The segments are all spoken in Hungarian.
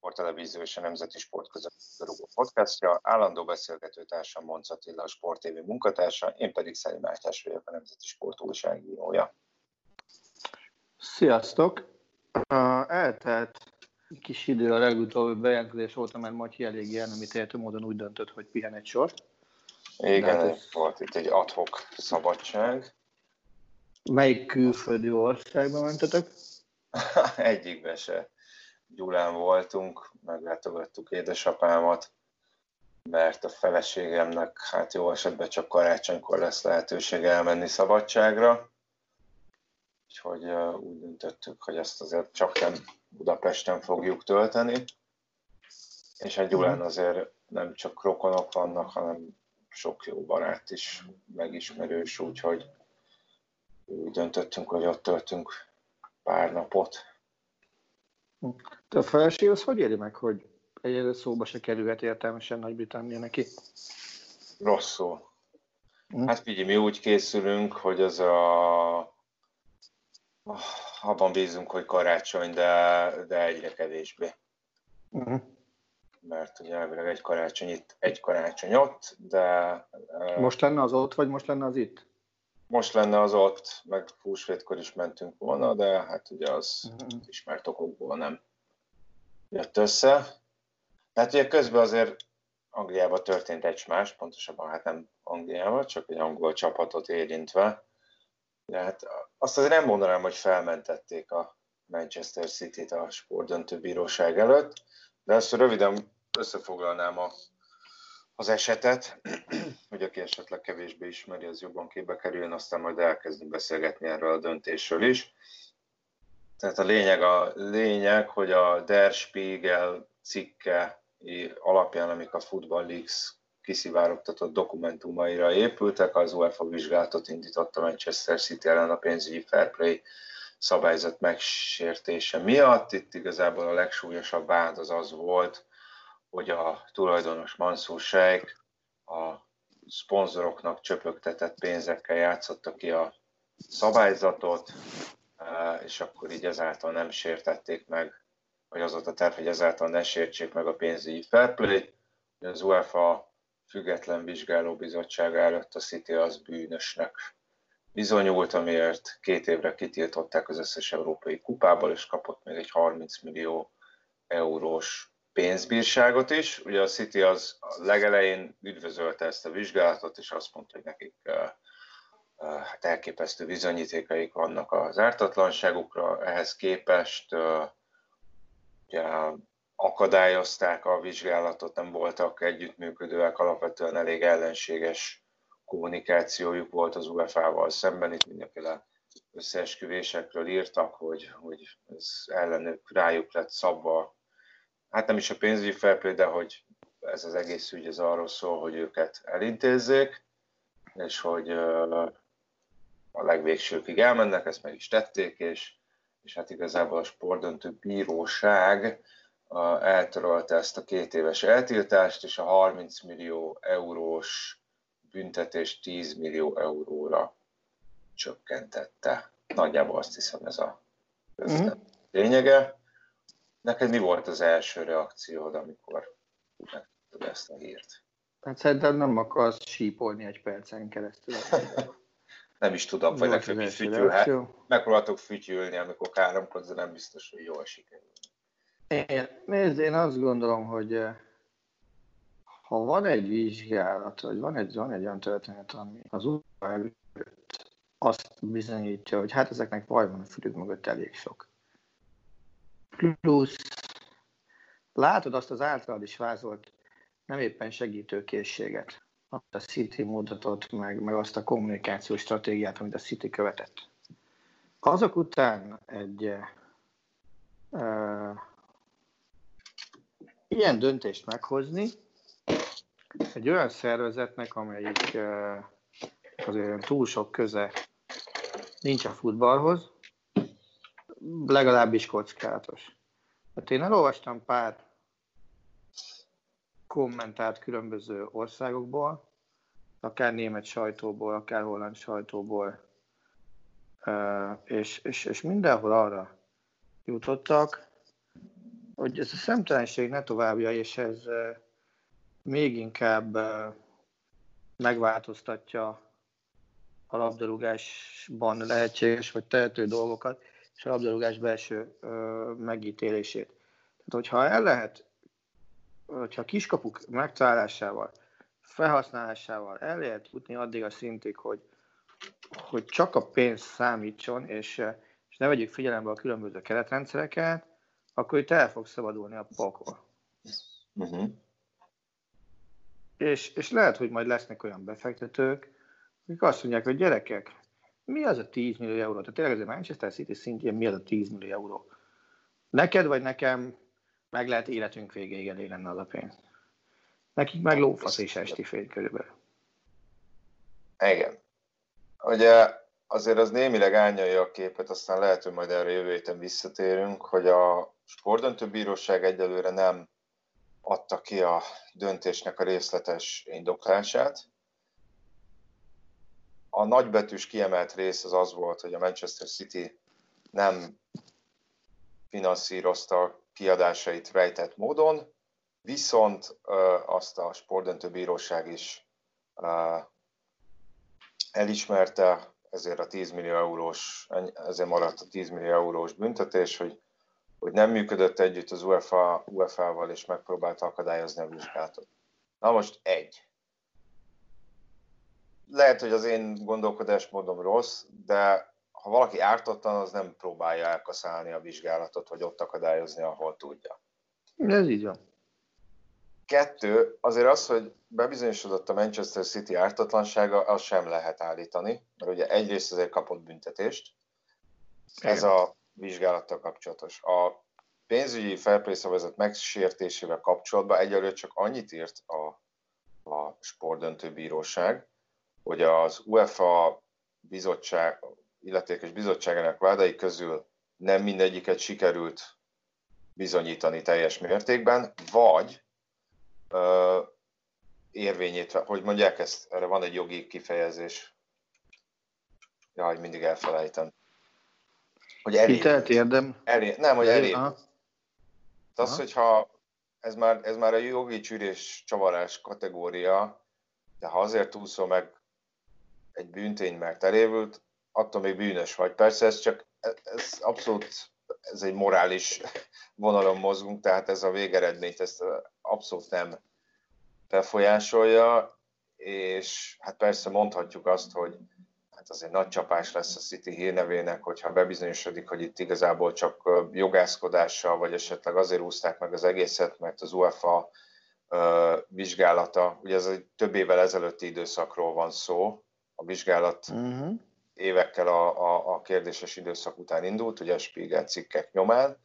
vagyunk a Sport Televízió és a Nemzeti Sport között rúgó podcastja. Állandó beszélgető társam Monc Attila, a Sport TV munkatársa, én pedig Szeli Mátyás vagyok, a Nemzeti Sport újságírója. Sziasztok! Uh, eltelt kis idő a legutóbbi bejelentkezés óta, mert Matyi elég amit értő módon úgy döntött, hogy pihen egy sor. Igen, ez... volt itt egy adhok szabadság. Melyik külföldi országba mentetek? Egyikbe se. Gyulán voltunk, meglátogattuk édesapámat, mert a feleségemnek hát jó esetben csak karácsonykor lesz lehetőség elmenni szabadságra. Úgyhogy úgy döntöttük, hogy ezt azért csak nem Budapesten fogjuk tölteni. És egy Gyulán mhm. azért nem csak rokonok vannak, hanem sok jó barát is, megismerős, úgyhogy úgy döntöttünk, hogy ott töltünk pár napot. A feleség az hogy éri meg, hogy egyre szóba se kerülhet értelmesen Nagy-Britannia neki? Rosszul. Hm? Hát figyelj, mi úgy készülünk, hogy az a... Abban bízunk, hogy karácsony, de, de egyre kevésbé. Uh-huh. Mert ugye elvileg egy karácsony itt, egy karácsony ott, de... Most lenne az ott, vagy most lenne az itt? most lenne az ott, meg húsvétkor is mentünk volna, de hát ugye az uh-huh. ismert okokból nem jött össze. Hát ugye közben azért Angliában történt egy más, pontosabban hát nem Angliában, csak egy angol csapatot érintve. De hát azt azért nem mondanám, hogy felmentették a Manchester City-t a sportdöntő bíróság előtt, de ezt röviden összefoglalnám a az esetet, hogy aki esetleg kevésbé ismeri, az jobban képbe kerüljön, aztán majd elkezdünk beszélgetni erről a döntésről is. Tehát a lényeg, a lényeg hogy a Der Spiegel cikke alapján, amik a Football Leagues kiszivárogtatott dokumentumaira épültek, az UEFA vizsgálatot indította Manchester City ellen a pénzügyi fair play szabályzat megsértése miatt. Itt igazából a legsúlyosabb vád az az volt, hogy a tulajdonos Mansur Sheikh a szponzoroknak csöpögtetett pénzekkel játszotta ki a szabályzatot, és akkor így ezáltal nem sértették meg, vagy az volt a terv, hogy ezáltal ne sértsék meg a pénzügyi fair play Az UEFA független vizsgálóbizottság előtt a City az bűnösnek bizonyult, amiért két évre kitiltották az összes európai kupából, és kapott még egy 30 millió eurós pénzbírságot is. Ugye a City az a legelején üdvözölte ezt a vizsgálatot, és azt mondta, hogy nekik hát elképesztő bizonyítékaik vannak az ártatlanságukra, ehhez képest ugye, akadályozták a vizsgálatot, nem voltak együttműködőek, alapvetően elég ellenséges kommunikációjuk volt az UEFA-val szemben, itt mindenféle összeesküvésekről írtak, hogy, hogy ez ellenük rájuk lett szabva. Hát nem is a pénzügyi felplay, de hogy ez az egész ügy ez arról szól, hogy őket elintézzék, és hogy a legvégsőkig elmennek, ezt meg is tették, és, és hát igazából a sportdöntő bíróság eltörölte ezt a két éves eltiltást, és a 30 millió eurós büntetés 10 millió euróra csökkentette. Nagyjából azt hiszem ez a mm. lényege. Neked mi volt az első reakciód, amikor megtudtad ezt a hírt? Hát szerintem nem akarsz sípolni egy percen keresztül. nem is tudom, vagy nekem is fütyülhet. Megpróbáltok fütyülni, amikor káromkodsz, de nem biztos, hogy jól sikerül. Én, nézd, én azt gondolom, hogy eh, ha van egy vizsgálat, vagy van egy, van egy olyan történet, ami az előtt azt bizonyítja, hogy hát ezeknek baj van a fülük mögött elég sok. Plusz látod azt az általad is vázolt nem éppen segítőkészséget, azt a City mutatott, meg, meg azt a kommunikációs stratégiát, amit a City követett. Azok után egy uh, ilyen döntést meghozni, egy olyan szervezetnek, amelyik uh, azért túl sok köze nincs a futballhoz, legalábbis kockázatos. Hát én elolvastam pár kommentárt különböző országokból, akár német sajtóból, akár holland sajtóból, és, és, és mindenhol arra jutottak, hogy ez a szemtelenség ne továbbja, és ez még inkább megváltoztatja a labdarúgásban lehetséges vagy tehető dolgokat, és a labdarúgás belső megítélését. Tehát, hogyha el lehet, hogyha a kiskapuk megtalálásával, felhasználásával el lehet jutni addig a szintig, hogy, hogy csak a pénz számítson, és, és ne vegyük figyelembe a különböző keretrendszereket, akkor itt el fog szabadulni a pokol. Uh-huh. És, és lehet, hogy majd lesznek olyan befektetők, akik azt mondják, hogy gyerekek, mi az a 10 millió euró? Tehát tényleg ez a Manchester City szintjén mi az a 10 millió euró? Neked vagy nekem meg lehet életünk végéig elég lenne az a pénz. Nekik meg lófasz és esti fény körülbelül. Igen. Ugye azért az némileg ányalja a képet, aztán lehet, hogy majd erre jövő héten visszatérünk, hogy a sportdöntőbíróság egyelőre nem adta ki a döntésnek a részletes indoklását. A nagybetűs kiemelt rész az az volt, hogy a Manchester City nem finanszírozta kiadásait rejtett módon, viszont azt a sportdöntőbíróság is elismerte, ezért a 10 millió eurós, ezért maradt a 10 millió eurós büntetés, hogy, hogy nem működött együtt az UEFA, UEFA-val, és megpróbálta akadályozni a vizsgálatot. Na most egy. Lehet, hogy az én gondolkodásmódom rossz, de ha valaki ártottan, az nem próbálja elkaszálni a vizsgálatot, vagy ott akadályozni, ahol tudja. Ez így van. Kettő, azért az, hogy bebizonyosodott a Manchester City ártatlansága, az sem lehet állítani, mert ugye egyrészt azért kapott büntetést, ez a vizsgálattal kapcsolatos. A pénzügyi szabályzat megsértésével kapcsolatban egyelőre csak annyit írt a, a sportdöntőbíróság, hogy az UEFA bizottság, illetékes bizottságának vádai közül nem mindegyiket sikerült bizonyítani teljes mértékben, vagy ö, érvényét, hogy mondják ezt, erre van egy jogi kifejezés. Jaj, mindig elfelejtem. Hogy elég. Hitelt érdem? Elé, nem, hogy elég. Az, hogyha ez már, ez már a jogi csűrés csavarás kategória, de ha azért úszol meg egy bűntény, mert elévült, attól még bűnös vagy. Persze ez csak, ez abszolút, ez egy morális vonalon mozgunk, tehát ez a végeredményt ezt abszolút nem befolyásolja, és hát persze mondhatjuk azt, hogy hát azért nagy csapás lesz a City hírnevének, hogyha bebizonyosodik, hogy itt igazából csak jogászkodással, vagy esetleg azért úzták meg az egészet, mert az UEFA vizsgálata, ugye ez egy több évvel ezelőtti időszakról van szó, a vizsgálat uh-huh. Évekkel a, a, a kérdéses időszak után indult, ugye a Spiegel cikkek nyomán,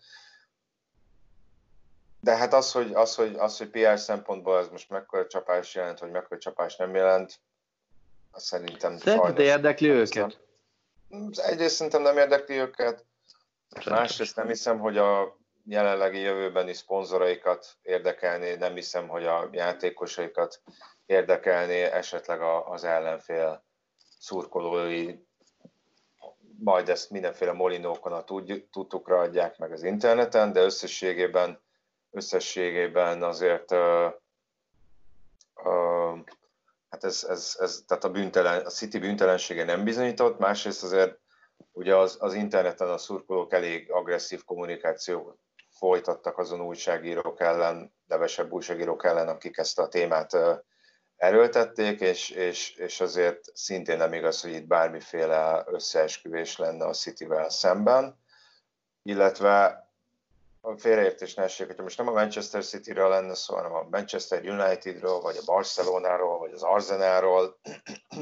de hát az, hogy, az, hogy, az, hogy PR szempontból ez most mekkora csapás jelent, vagy mekkora csapás nem jelent, azt szerintem Szerinted érdekli őket? Egyrészt szerintem nem érdekli őket, másrészt nem hiszem, hogy a jelenlegi jövőbeni szponzoraikat érdekelné, nem hiszem, hogy a játékosaikat érdekelné esetleg az ellenfél szurkolói, majd ezt mindenféle molinókon a tudtukra adják meg az interneten, de összességében, összességében azért uh, uh, hát ez, ez, ez, tehát a, bűntelen, a City bűntelensége nem bizonyított, másrészt azért ugye az, az interneten a szurkolók elég agresszív kommunikációt folytattak azon újságírók ellen, nevesebb újságírók ellen, akik ezt a témát erőltették, és, és, és azért szintén nem igaz, hogy itt bármiféle összeesküvés lenne a Cityvel szemben, illetve a félreértés ne essék, hogyha most nem a Manchester City-ről lenne szó, hanem a Manchester Unitedről, vagy a Barcelonáról, vagy az Arsenalról,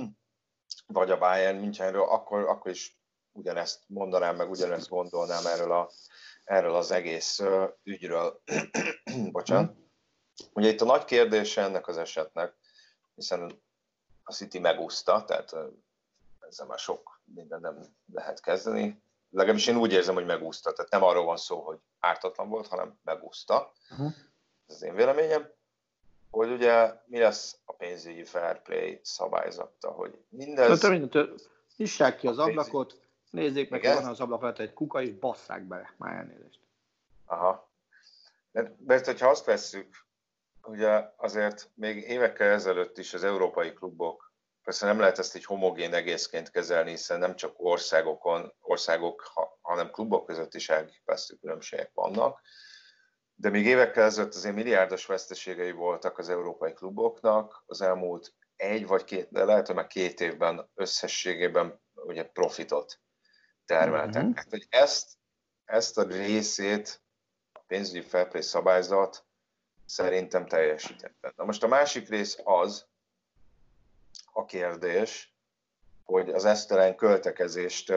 vagy a Bayern Münchenről, akkor, akkor is ugyanezt mondanám, meg ugyanezt gondolnám erről, a, erről az egész ügyről. Bocsánat. Ugye itt a nagy kérdése ennek az esetnek, hiszen a City megúszta, tehát ezzel már sok minden nem lehet kezdeni. Legalábbis én úgy érzem, hogy megúszta. Tehát nem arról van szó, hogy ártatlan volt, hanem megúszta. Uh-huh. Ez az én véleményem. Hogy ugye mi lesz a pénzügyi fair play szabályzata, hogy mindez... Nyissák ki az ablakot, nézzék meg, van az ablak alatt egy kuka, és basszák bele. Már elnézést. Aha. Mert, mert hogyha azt vesszük, ugye azért még évekkel ezelőtt is az európai klubok, persze nem lehet ezt egy homogén egészként kezelni, hiszen nem csak országokon, országok, hanem klubok között is elképesztő különbségek vannak, de még évekkel ezelőtt azért milliárdos veszteségei voltak az európai kluboknak, az elmúlt egy vagy két, de lehet, hogy már két évben összességében ugye profitot termeltek. Mm-hmm. Hát, hogy ezt, ezt a részét a pénzügyi fair szabályzat szerintem teljesítette. Na most a másik rész az, a kérdés, hogy az esztelen költekezést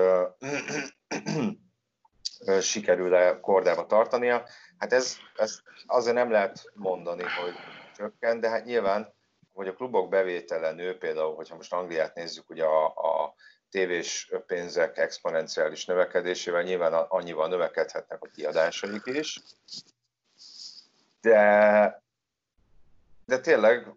sikerül-e kordába tartania. Hát ez, ez azért nem lehet mondani, hogy csökken, de hát nyilván, hogy a klubok bevétele nő, például, hogyha most Angliát nézzük, ugye a, a tévés pénzek exponenciális növekedésével nyilván annyival növekedhetnek a kiadásaik is, de, de tényleg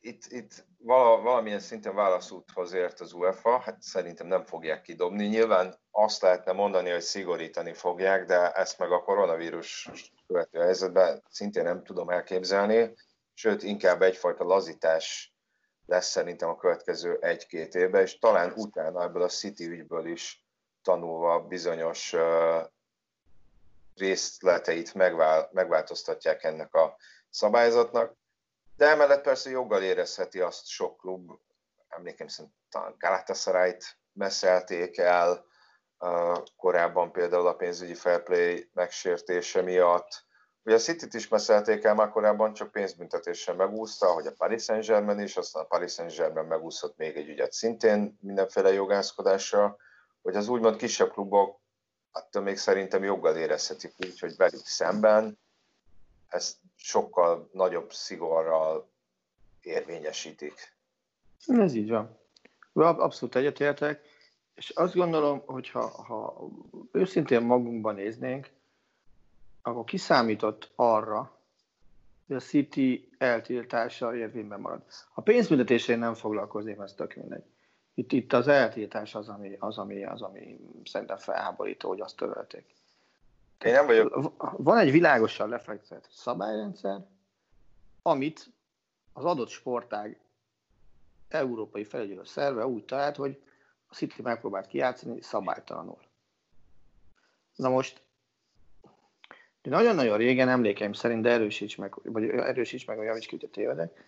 itt, itt vala, valamilyen szinten válaszúthoz ért az UEFA, hát szerintem nem fogják kidobni. Nyilván azt lehetne mondani, hogy szigorítani fogják, de ezt meg a koronavírus követő helyzetben szintén nem tudom elképzelni, sőt inkább egyfajta lazítás lesz szerintem a következő egy-két évben, és talán utána ebből a City ügyből is tanulva bizonyos részleteit megvál, megváltoztatják ennek a szabályzatnak. De emellett persze joggal érezheti azt sok klub, emlékem szerint talán Galatasaray-t meszelték el, korábban például a pénzügyi fair play megsértése miatt. Ugye a City-t is meszelték el már korábban, csak pénzbüntetéssel megúszta, hogy a Paris Saint-Germain is, aztán a Paris Saint-Germain megúszott még egy ügyet szintén mindenféle jogászkodással, hogy az úgymond kisebb klubok attól még szerintem joggal érezhetik úgy, hogy velük szemben ezt sokkal nagyobb szigorral érvényesítik. Ez így van. Abszolút egyetértek, és azt gondolom, hogy ha, ha őszintén magunkban néznénk, akkor kiszámított arra, hogy a City eltiltása érvényben marad. A pénzbüntetésén nem foglalkozni, ez tök mindegy. Itt, itt az eltiltás az ami, az, ami, az, ami szerintem felháborító, hogy azt törölték. Én nem vagyok. Van egy világosan lefektetett szabályrendszer, amit az adott sportág európai felügyelő szerve úgy talált, hogy a City megpróbált kijátszani szabálytalanul. Na most, de nagyon-nagyon régen emlékeim szerint, de erősíts meg, vagy erősíts meg, hogy javíts ki, tévedek,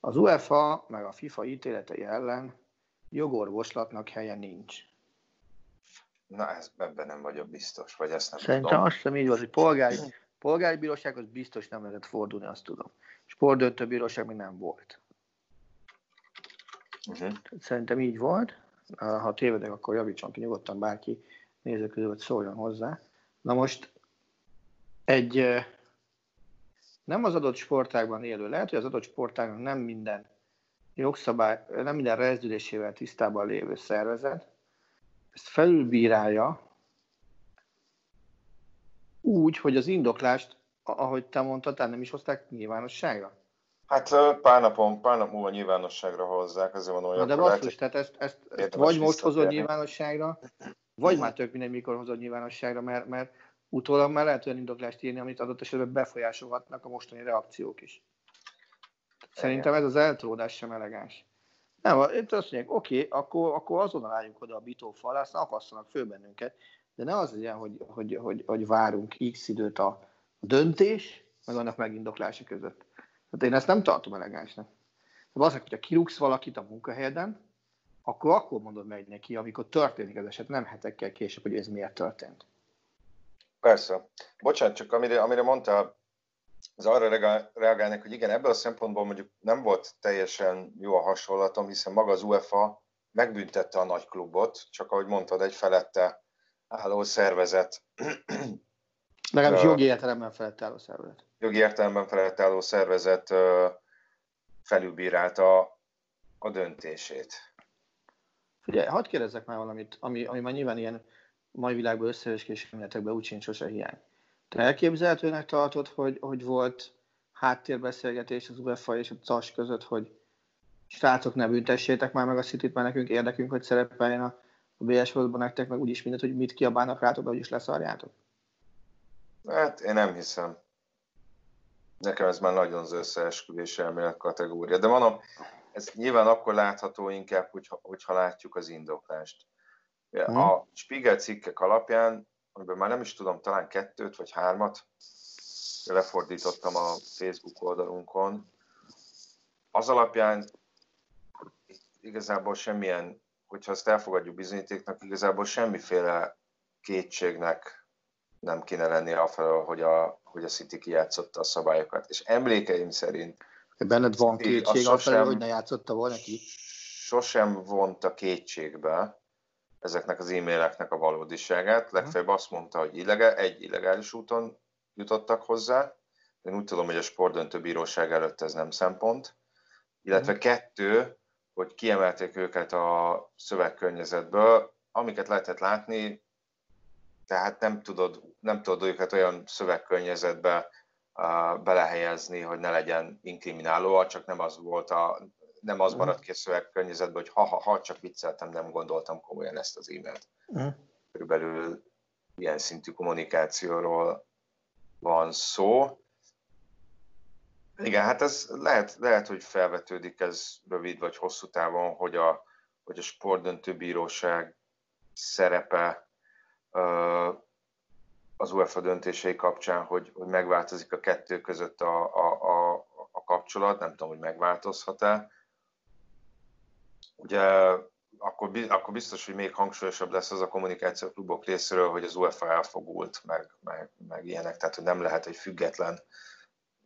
az UEFA meg a FIFA ítéletei ellen jogorvoslatnak helye nincs. Na, ez, ebben nem vagyok biztos, vagy ezt nem Szerintem tudom. azt hiszem így van, hogy polgári, polgári bírósághoz biztos nem lehetett fordulni, azt tudom. Sportdöntő bíróság még nem volt. Uh-huh. Szerintem így volt. Ha tévedek, akkor javítson ki nyugodtan bárki néző közül, hogy szóljon hozzá. Na most egy nem az adott sportágban élő, lehet, hogy az adott sportágban nem minden jogszabály, nem minden rezdülésével tisztában lévő szervezet, ezt felülbírálja úgy, hogy az indoklást, ahogy te mondtad, nem is hozták nyilvánosságra? Hát pár napon, pár nap múlva nyilvánosságra hozzák, azért van olyan. De basszus, tehát ezt, ezt, ezt vagy most hozod nyilvánosságra, vagy már tök mindegy, mikor hozod nyilvánosságra, mert, mert utólag már lehet olyan indoklást írni, amit adott esetben befolyásolhatnak a mostani reakciók is. Szerintem ez az eltródás sem elegáns. Nem, itt azt mondják, oké, okay, akkor, akkor azonnal álljunk oda a bitófalra, aztán akasszanak föl bennünket, de ne az legyen, hogy, hogy, hogy, hogy várunk x időt a döntés, meg annak megindoklása között. Hát én ezt nem tartom elegánsnak. De az, hogyha kirúgsz valakit a munkahelyeden, akkor akkor mondod meg neki, amikor történik ez eset, nem hetekkel később, hogy ez miért történt. Persze. Bocsánat, csak amire, amire mondtál, az arra reagálnék, hogy igen, ebből a szempontból mondjuk nem volt teljesen jó a hasonlatom, hiszen maga az UEFA megbüntette a nagy klubot, csak ahogy mondtad, egy felette álló szervezet. Legalábbis jogi értelemben felette álló szervezet. Jogi értelemben felette álló szervezet felülbírálta a döntését. Ugye, hadd kérdezzek már valamit, ami, ami már nyilván ilyen mai világban összeeskés úgy sincs sose hiány. Te elképzelhetőnek tartod, hogy, hogy volt háttérbeszélgetés az UEFA és a CAS között, hogy srácok, ne büntessétek már meg a City-t, mert nekünk érdekünk, hogy szerepeljen a, a BS ban nektek, meg úgyis mindent, hogy mit kiabálnak rátok, de úgyis leszarjátok? Hát én nem hiszem. Nekem ez már nagyon az összeesküvés elmélet kategória. De mondom, ez nyilván akkor látható inkább, hogyha, hogyha látjuk az indoklást. Hmm. A Spiegel cikkek alapján, amiben már nem is tudom, talán kettőt vagy hármat lefordítottam a Facebook oldalunkon, az alapján igazából semmilyen, hogyha ezt elfogadjuk bizonyítéknak, igazából semmiféle kétségnek nem kéne lenni afelől, hogy a, hogy a City kijátszotta a szabályokat. És emlékeim szerint... Benned van kétség afelől, hogy ne játszotta volna ki? Sosem vonta kétségbe ezeknek az e-maileknek a valódiságát. Legfeljebb azt mondta, hogy illegál, egy illegális úton jutottak hozzá. Én úgy tudom, hogy a sportdöntő bíróság előtt ez nem szempont. Illetve mm. kettő, hogy kiemelték őket a szövegkörnyezetből, amiket lehetett látni, tehát nem tudod, nem tudod őket olyan szövegkörnyezetbe uh, belehelyezni, hogy ne legyen inkrimináló, csak nem az volt a, nem az maradt ki a szövegkörnyezetben, hogy ha-ha-ha, csak vicceltem, nem gondoltam komolyan ezt az e-mailt. Uh-huh. Körülbelül ilyen szintű kommunikációról van szó. Igen, hát ez lehet, lehet, hogy felvetődik ez rövid vagy hosszú távon, hogy a, hogy a sportdöntő bíróság szerepe az UEFA döntései kapcsán, hogy, hogy megváltozik a kettő között a, a, a, a kapcsolat, nem tudom, hogy megváltozhat-e. Ugye akkor, akkor biztos, hogy még hangsúlyosabb lesz az a kommunikáció a klubok részéről, hogy az UEFA elfogult, meg, meg, meg ilyenek, tehát hogy nem lehet egy független,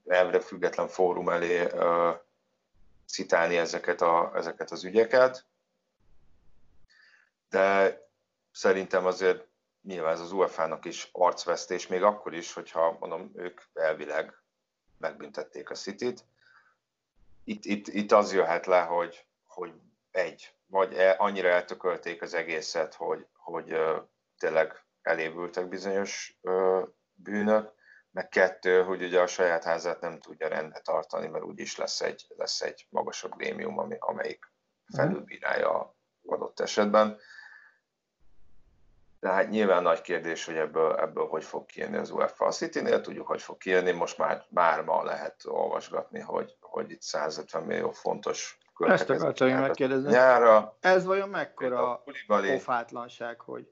elvre független fórum elé uh, citálni ezeket, a, ezeket az ügyeket. De szerintem azért nyilván ez az UEFA-nak is arcvesztés, még akkor is, hogyha mondom, ők elvileg megbüntették a City-t. Itt, itt, itt az jöhet le, hogy, hogy egy, vagy e, annyira eltökölték az egészet, hogy, hogy tényleg elévültek bizonyos bűnök, meg kettő, hogy ugye a saját házát nem tudja rendbe tartani, mert úgyis lesz egy, lesz egy magasabb grémium, ami, amelyik mhm. felülbírálja adott esetben. De hát nyilván nagy kérdés, hogy ebből, ebből hogy fog kijönni az UEFA. A City-nél tudjuk, hogy fog kijönni, most már, már ma lehet olvasgatni, hogy, hogy itt 150 millió fontos ezt akartam én megkérdezni. Nyára. Ez vajon mekkora pofátlanság, hogy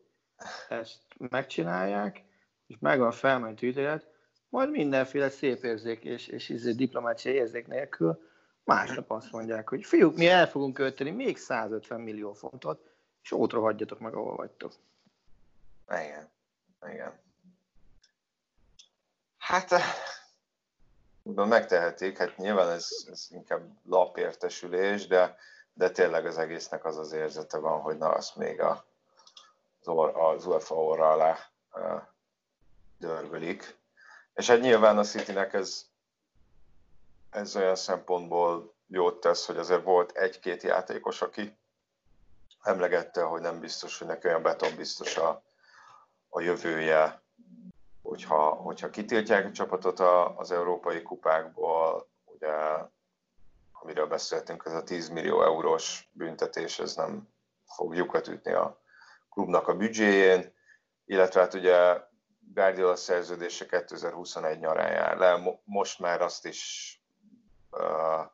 ezt megcsinálják, és megvan a felmentő ítélet, majd mindenféle szép érzék és, és izé diplomáciai érzék nélkül másnap azt mondják, hogy fiúk, mi el fogunk költeni még 150 millió fontot, és ott rohadjatok meg, ahol vagytok. Igen. Igen. Hát megtehetik, hát nyilván ez, ez inkább lapértesülés, de, de tényleg az egésznek az az érzete van, hogy na, azt még a, az, or, az UEFA orra alá uh, dörgölik. És hát nyilván a Citynek ez, ez olyan szempontból jót tesz, hogy azért volt egy-két játékos, aki emlegette, hogy nem biztos, hogy neki olyan betonbiztos a, a jövője, hogyha, hogyha kitiltják a csapatot az európai kupákból, ugye, amiről beszéltünk, ez a 10 millió eurós büntetés, ez nem fog lyukat ütni a klubnak a büdzséjén, illetve hát ugye Guardiola szerződése 2021 nyarán jár le, most már azt is uh,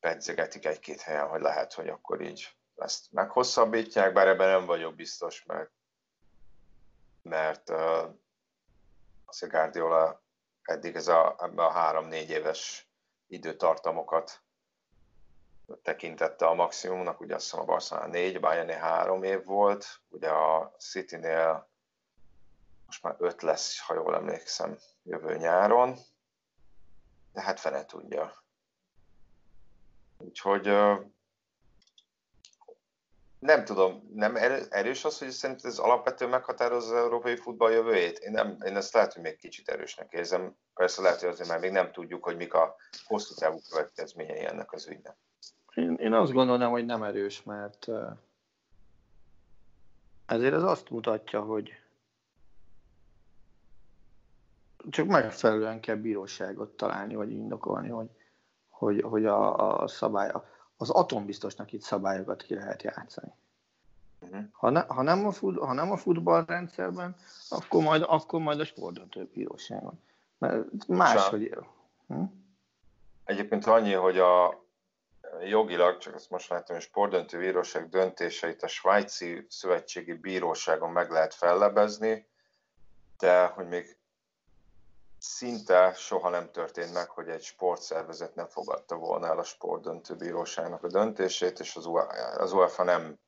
egy-két helyen, hogy lehet, hogy akkor így ezt meghosszabbítják, bár ebben nem vagyok biztos, mert, mert uh, azért Guardiola eddig ez a, ebbe a három-négy éves időtartamokat tekintette a maximumnak, ugye azt hiszem a Barcelona 4, Bayern 3 év volt, ugye a City-nél most már 5 lesz, ha jól emlékszem, jövő nyáron, de hát fene tudja. Úgyhogy nem tudom, nem erős az, hogy szerint ez alapvetően meghatározza az európai futball jövőjét? Én, nem, én ezt lehet, hogy még kicsit erősnek érzem. Persze lehet, hogy azért már még nem tudjuk, hogy mik a hosszú távú következményei ennek az ügynek. Én, én azt gondolom, hogy nem erős, mert ezért ez azt mutatja, hogy csak megfelelően kell bíróságot találni, vagy indokolni, hogy, hogy, hogy a, a szabály, az atombiztosnak itt szabályokat ki lehet játszani. Uh-huh. Ha, ne, ha, nem a fut, ha nem a futballrendszerben, akkor majd, akkor majd a sportdöntő bíróságon. Mert máshogy... Hm? Egyébként annyi, hogy a jogilag, csak azt most látom, hogy a sportdöntő bíróság döntéseit a svájci szövetségi bíróságon meg lehet fellebezni, de hogy még szinte soha nem történt meg, hogy egy sportszervezet nem fogadta volna el a sportdöntőbíróságnak a döntését, és az, az UEFA nem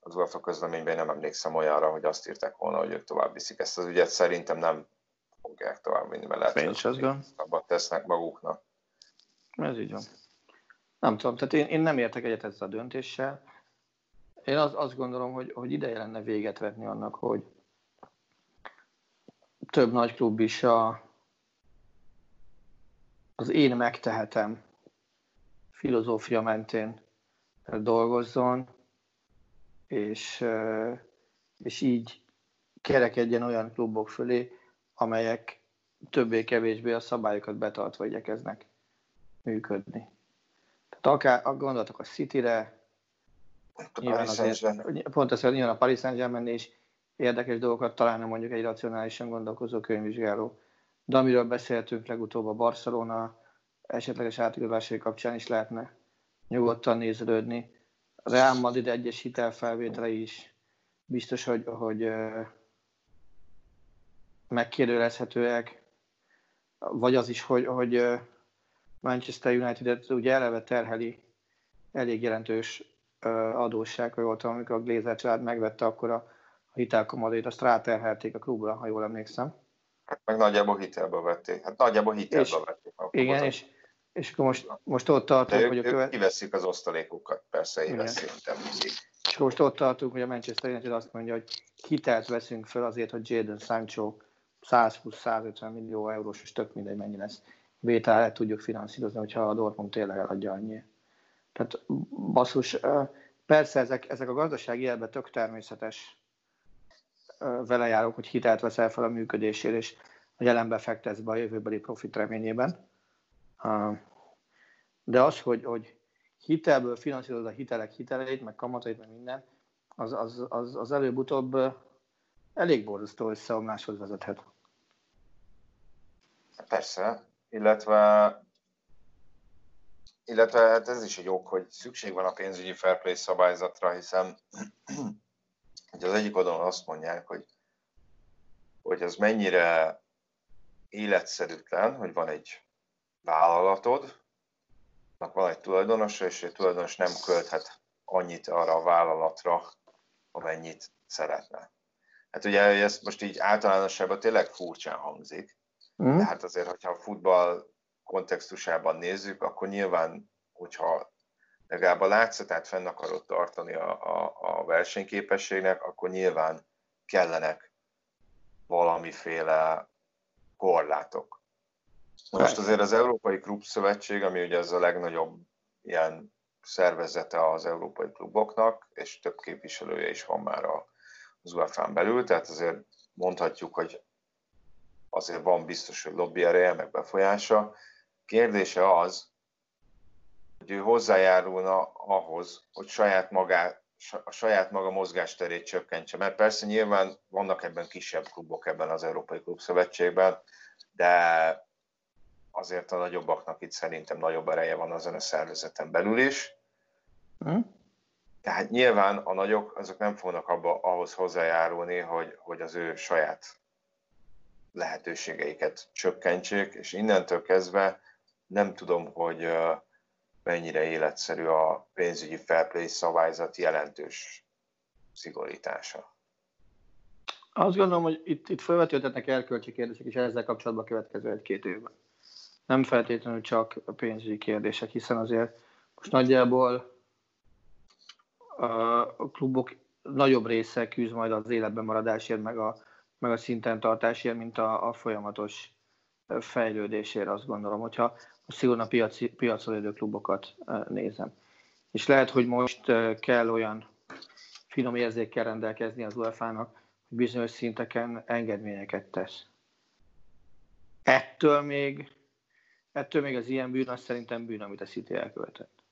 az UEFA közleményben nem emlékszem olyanra, hogy azt írták volna, hogy ők tovább viszik ezt az ügyet. Szerintem nem fogják tovább vinni, mert lehet, hogy abban tesznek maguknak. Ez így van. Nem tudom, tehát én, én nem értek egyet ezzel a döntéssel. Én az, azt gondolom, hogy, hogy ideje lenne véget vetni annak, hogy több nagy klub is a, az én megtehetem filozófia mentén dolgozzon, és, és így kerekedjen olyan klubok fölé, amelyek többé-kevésbé a szabályokat betartva igyekeznek működni. Tehát akár gondolatok a City-re, a azért, pont ez, nyilván a Paris Saint-Germain is érdekes dolgokat találna mondjuk egy racionálisan gondolkozó könyvvizsgáló de amiről beszéltünk legutóbb a Barcelona esetleges átigazolásai kapcsán is lehetne nyugodtan nézelődni. A Real Madrid egyes hitelfelvétele is biztos, hogy, hogy megkérdőlezhetőek, vagy az is, hogy, hogy Manchester United ugye eleve terheli elég jelentős adósság, hogy volt, amikor a Glazer család megvette, akkor a hitelkomadét, azt ráterhelték a klubra, ha jól emlékszem. Hát meg nagyjából hitelbe vették. Hát nagyjából hitelbe és, vették. Igen, és, és akkor most, most ott tartunk, ők, hogy a követ... kiveszik az osztalékokat, persze éves szinten És akkor most ott tartunk, hogy a Manchester United azt mondja, hogy hitelt veszünk fel azért, hogy Jadon Sancho 120-150 millió eurós, és tök mindegy mennyi lesz. Vételre tudjuk finanszírozni, hogyha a Dortmund tényleg eladja annyi. Tehát basszus, persze ezek, ezek a gazdasági élben tök természetes vele járok, hogy hitelt veszel fel a működésére, és a jelenbe fektetsz be a jövőbeli profit reményében. De az, hogy, hogy hitelből finanszírozod a hitelek hiteleit, meg kamatait, meg minden, az, az, az, az előbb-utóbb elég borzasztó összeomláshoz vezethet. Persze, illetve illetve hát ez is egy ok, hogy szükség van a pénzügyi fair play szabályzatra, hiszen hogy az egyik oldalon azt mondják, hogy, hogy az mennyire életszerűtlen, hogy van egy vállalatod, van egy tulajdonosa, és egy tulajdonos nem költhet annyit arra a vállalatra, amennyit szeretne. Hát ugye ez most így általánosságban tényleg furcsán hangzik, mm. de hát azért, hogyha a futball kontextusában nézzük, akkor nyilván, hogyha legalább a látszatát fenn akarod tartani a, a, a versenyképességnek, akkor nyilván kellenek valamiféle korlátok. Most azért az Európai Klub Szövetség, ami ugye az a legnagyobb ilyen szervezete az európai kluboknak, és több képviselője is van már az UEFA-n belül, tehát azért mondhatjuk, hogy azért van biztos, hogy lobby ereje, meg befolyása. Kérdése az, hogy ő hozzájárulna ahhoz, hogy saját magát, a saját maga mozgásterét csökkentse. Mert persze nyilván vannak ebben kisebb klubok ebben az Európai Klubszövetségben, de azért a nagyobbaknak itt szerintem nagyobb ereje van a szervezeten belül is. Hm? Tehát nyilván a nagyok azok nem fognak abba, ahhoz hozzájárulni, hogy, hogy az ő saját lehetőségeiket csökkentsék, és innentől kezdve nem tudom, hogy mennyire életszerű a pénzügyi fair play szabályzat jelentős szigorítása. Azt gondolom, hogy itt, itt felvetődhetnek erkölcsi kérdések is ezzel kapcsolatban a következő egy-két évben. Nem feltétlenül csak a pénzügyi kérdések, hiszen azért most nagyjából a klubok nagyobb része küzd majd az életben maradásért, meg a, meg a szinten tartásért, mint a, a folyamatos fejlődésért, azt gondolom, hogyha szigorúan a piaci, piacon lévő klubokat nézem. És lehet, hogy most kell olyan finom érzékkel rendelkezni az UEFA-nak, hogy bizonyos szinteken engedményeket tesz. Ettől még, ettől még az ilyen bűn, az szerintem bűn, amit a City elkövetett.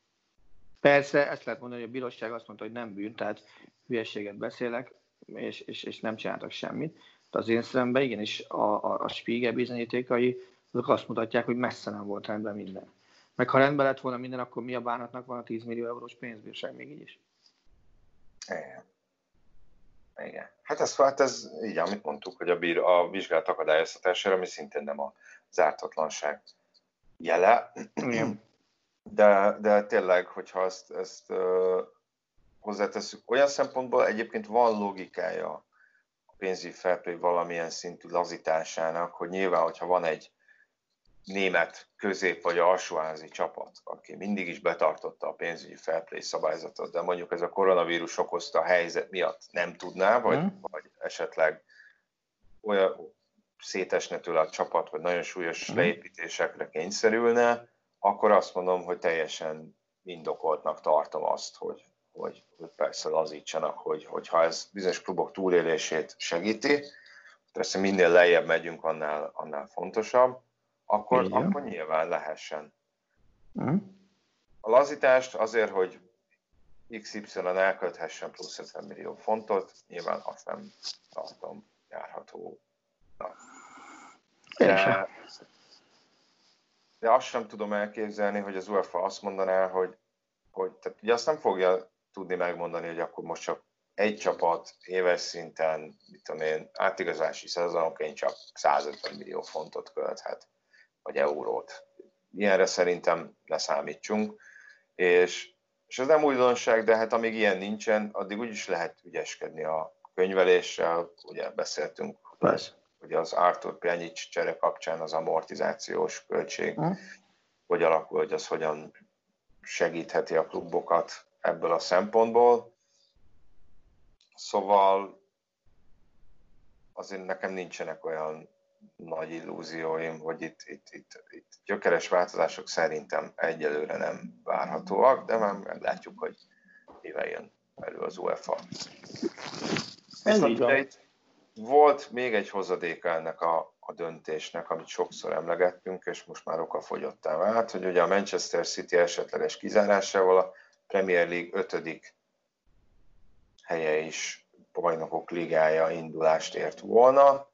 Persze, ezt lehet mondani, hogy a bíróság azt mondta, hogy nem bűn, tehát hülyeséget beszélek, és, és, és nem csináltak semmit. De az én szememben igenis a, a, a Spiegel bizonyítékai azok azt mutatják, hogy messze nem volt rendben minden. Meg ha rendben lett volna minden, akkor mi a bánatnak van a 10 millió eurós pénzbírság még így is? Igen. Igen. Hát ez, hát ez így, amit mondtuk, hogy a, bír, a vizsgálat akadályoztatására, ami szintén nem a zártatlanság jele. Igen. De, de tényleg, hogyha ezt, ezt hozzáteszünk, olyan szempontból egyébként van logikája a pénzügyi felplay valamilyen szintű lazításának, hogy nyilván, hogyha van egy német közép- vagy alsóházi csapat, aki mindig is betartotta a pénzügyi felplay szabályzatot, de mondjuk ez a koronavírus okozta a helyzet miatt nem tudná, vagy, mm. vagy esetleg olyan szétesne tőle a csapat, vagy nagyon súlyos mm. leépítésekre kényszerülne, akkor azt mondom, hogy teljesen indokoltnak tartom azt, hogy, hogy, hogy persze lazítsanak, hogy, hogyha ez bizonyos klubok túlélését segíti, persze minél lejjebb megyünk, annál, annál fontosabb, akkor, akkor nyilván lehessen. Uh-huh. A lazítást azért, hogy XY elkölthessen plusz 50 millió fontot, nyilván azt nem tartom járható. De, de azt sem tudom elképzelni, hogy az UEFA azt mondaná, hogy, hogy tehát ugye azt nem fogja tudni megmondani, hogy akkor most csak egy csapat éves szinten, mit tudom én, átigazási szezononként csak 150 millió fontot költhet vagy eurót. Ilyenre szerintem ne számítsunk, és, és ez nem újdonság, de hát amíg ilyen nincsen, addig úgyis lehet ügyeskedni a könyveléssel, ugye beszéltünk, Persze. hogy az Arthur Pjanic csere kapcsán az amortizációs költség, hm. hogy alakul, hogy az hogyan segítheti a klubokat ebből a szempontból. Szóval azért nekem nincsenek olyan nagy illúzióim, hogy itt, itt, itt, itt gyökeres változások szerintem egyelőre nem várhatóak, de már meglátjuk, hogy mivel jön elő az UEFA. Ez volt még egy hozadéka ennek a, a döntésnek, amit sokszor emlegettünk, és most már okafogyottá vált, hogy ugye a Manchester City esetleges kizárásával a Premier League ötödik helye is bajnokok ligája indulást ért volna.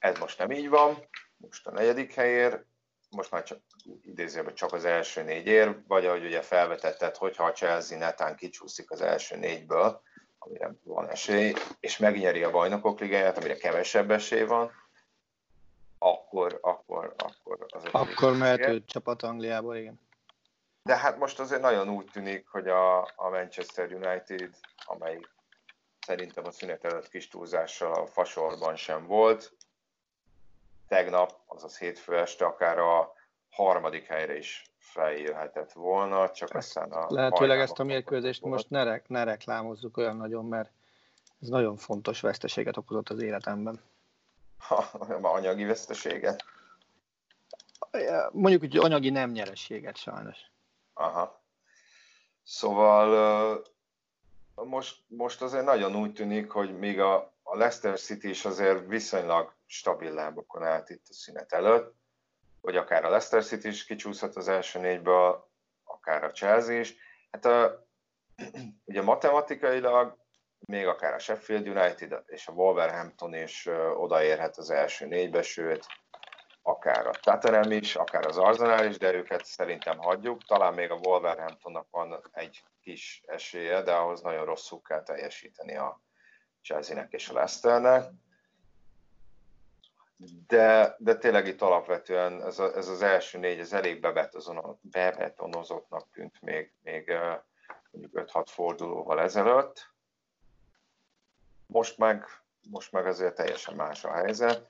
Ez most nem így van, most a negyedik helyér, most már csak idézőben csak az első négy ér, vagy ahogy ugye felvetetted, hogyha a Chelsea netán kicsúszik az első négyből, amire van esély, és megnyeri a bajnokok ligáját, amire kevesebb esély van, akkor, akkor, akkor az Akkor mehető csapat Angliából, igen. De hát most azért nagyon úgy tűnik, hogy a, a Manchester United, amely szerintem a szünet előtt kis túlzással a fasorban sem volt, tegnap, azaz hétfő este akár a harmadik helyre is feljöhetett volna, csak ezt aztán a... Lehetőleg ezt a mérkőzést most ne, re- ne reklámozzuk olyan nagyon, mert ez nagyon fontos veszteséget okozott az életemben. Ha, anyagi veszteséget? Mondjuk, hogy anyagi nem nyerességet sajnos. Aha. Szóval most, most azért nagyon úgy tűnik, hogy még a, a Leicester City is azért viszonylag stabil lábokon állt itt a szünet előtt, hogy akár a Leicester City is kicsúszott az első négyből, akár a Chelsea is. Hát a, ugye matematikailag még akár a Sheffield United és a Wolverhampton is odaérhet az első négybe, sőt, akár a Tottenham is, akár az Arsenal is, de őket szerintem hagyjuk. Talán még a Wolverhamptonnak van egy kis esélye, de ahhoz nagyon rosszul kell teljesíteni a Chelsea-nek és a Leicesternek. de, de tényleg itt alapvetően ez, a, ez az első négy, ez elég bebetonozottnak tűnt még, még mondjuk 5-6 fordulóval ezelőtt. Most meg, most meg azért teljesen más a helyzet.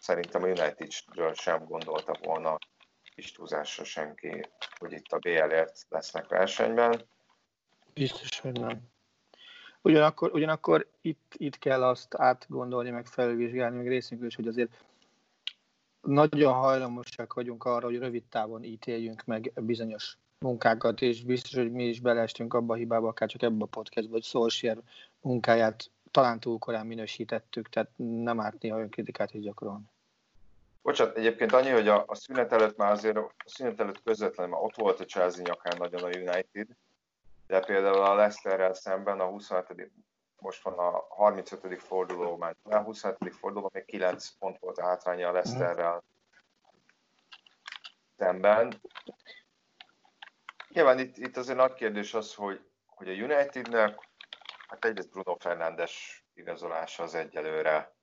Szerintem a Unitedről sem gondolta volna kis túlzásra senki, hogy itt a BL-ért lesznek versenyben. Biztos, hogy nem. Ugyanakkor, ugyanakkor itt, itt kell azt átgondolni, meg felvizsgálni, meg részünkről is, hogy azért nagyon hajlamosak vagyunk arra, hogy rövid távon ítéljünk meg bizonyos munkákat, és biztos, hogy mi is beleestünk abba a hibába, akár csak ebbe a podcastba, hogy Solskjaer munkáját talán túl korán minősítettük, tehát nem árt néha önkritikát is gyakorolni. Bocsánat, egyébként annyi, hogy a, a szünet előtt már azért, a szünet előtt közvetlenül már ott volt a Chelsea nyakán nagyon a United, de például a Leicesterrel szemben a 27 most van a 35. forduló, már a 27. fordulóban még 9 pont volt a hátránya a Leicesterrel szemben. Nyilván itt, itt azért nagy kérdés az, hogy, hogy a Unitednek, hát egyrészt Bruno Fernandes igazolása az egyelőre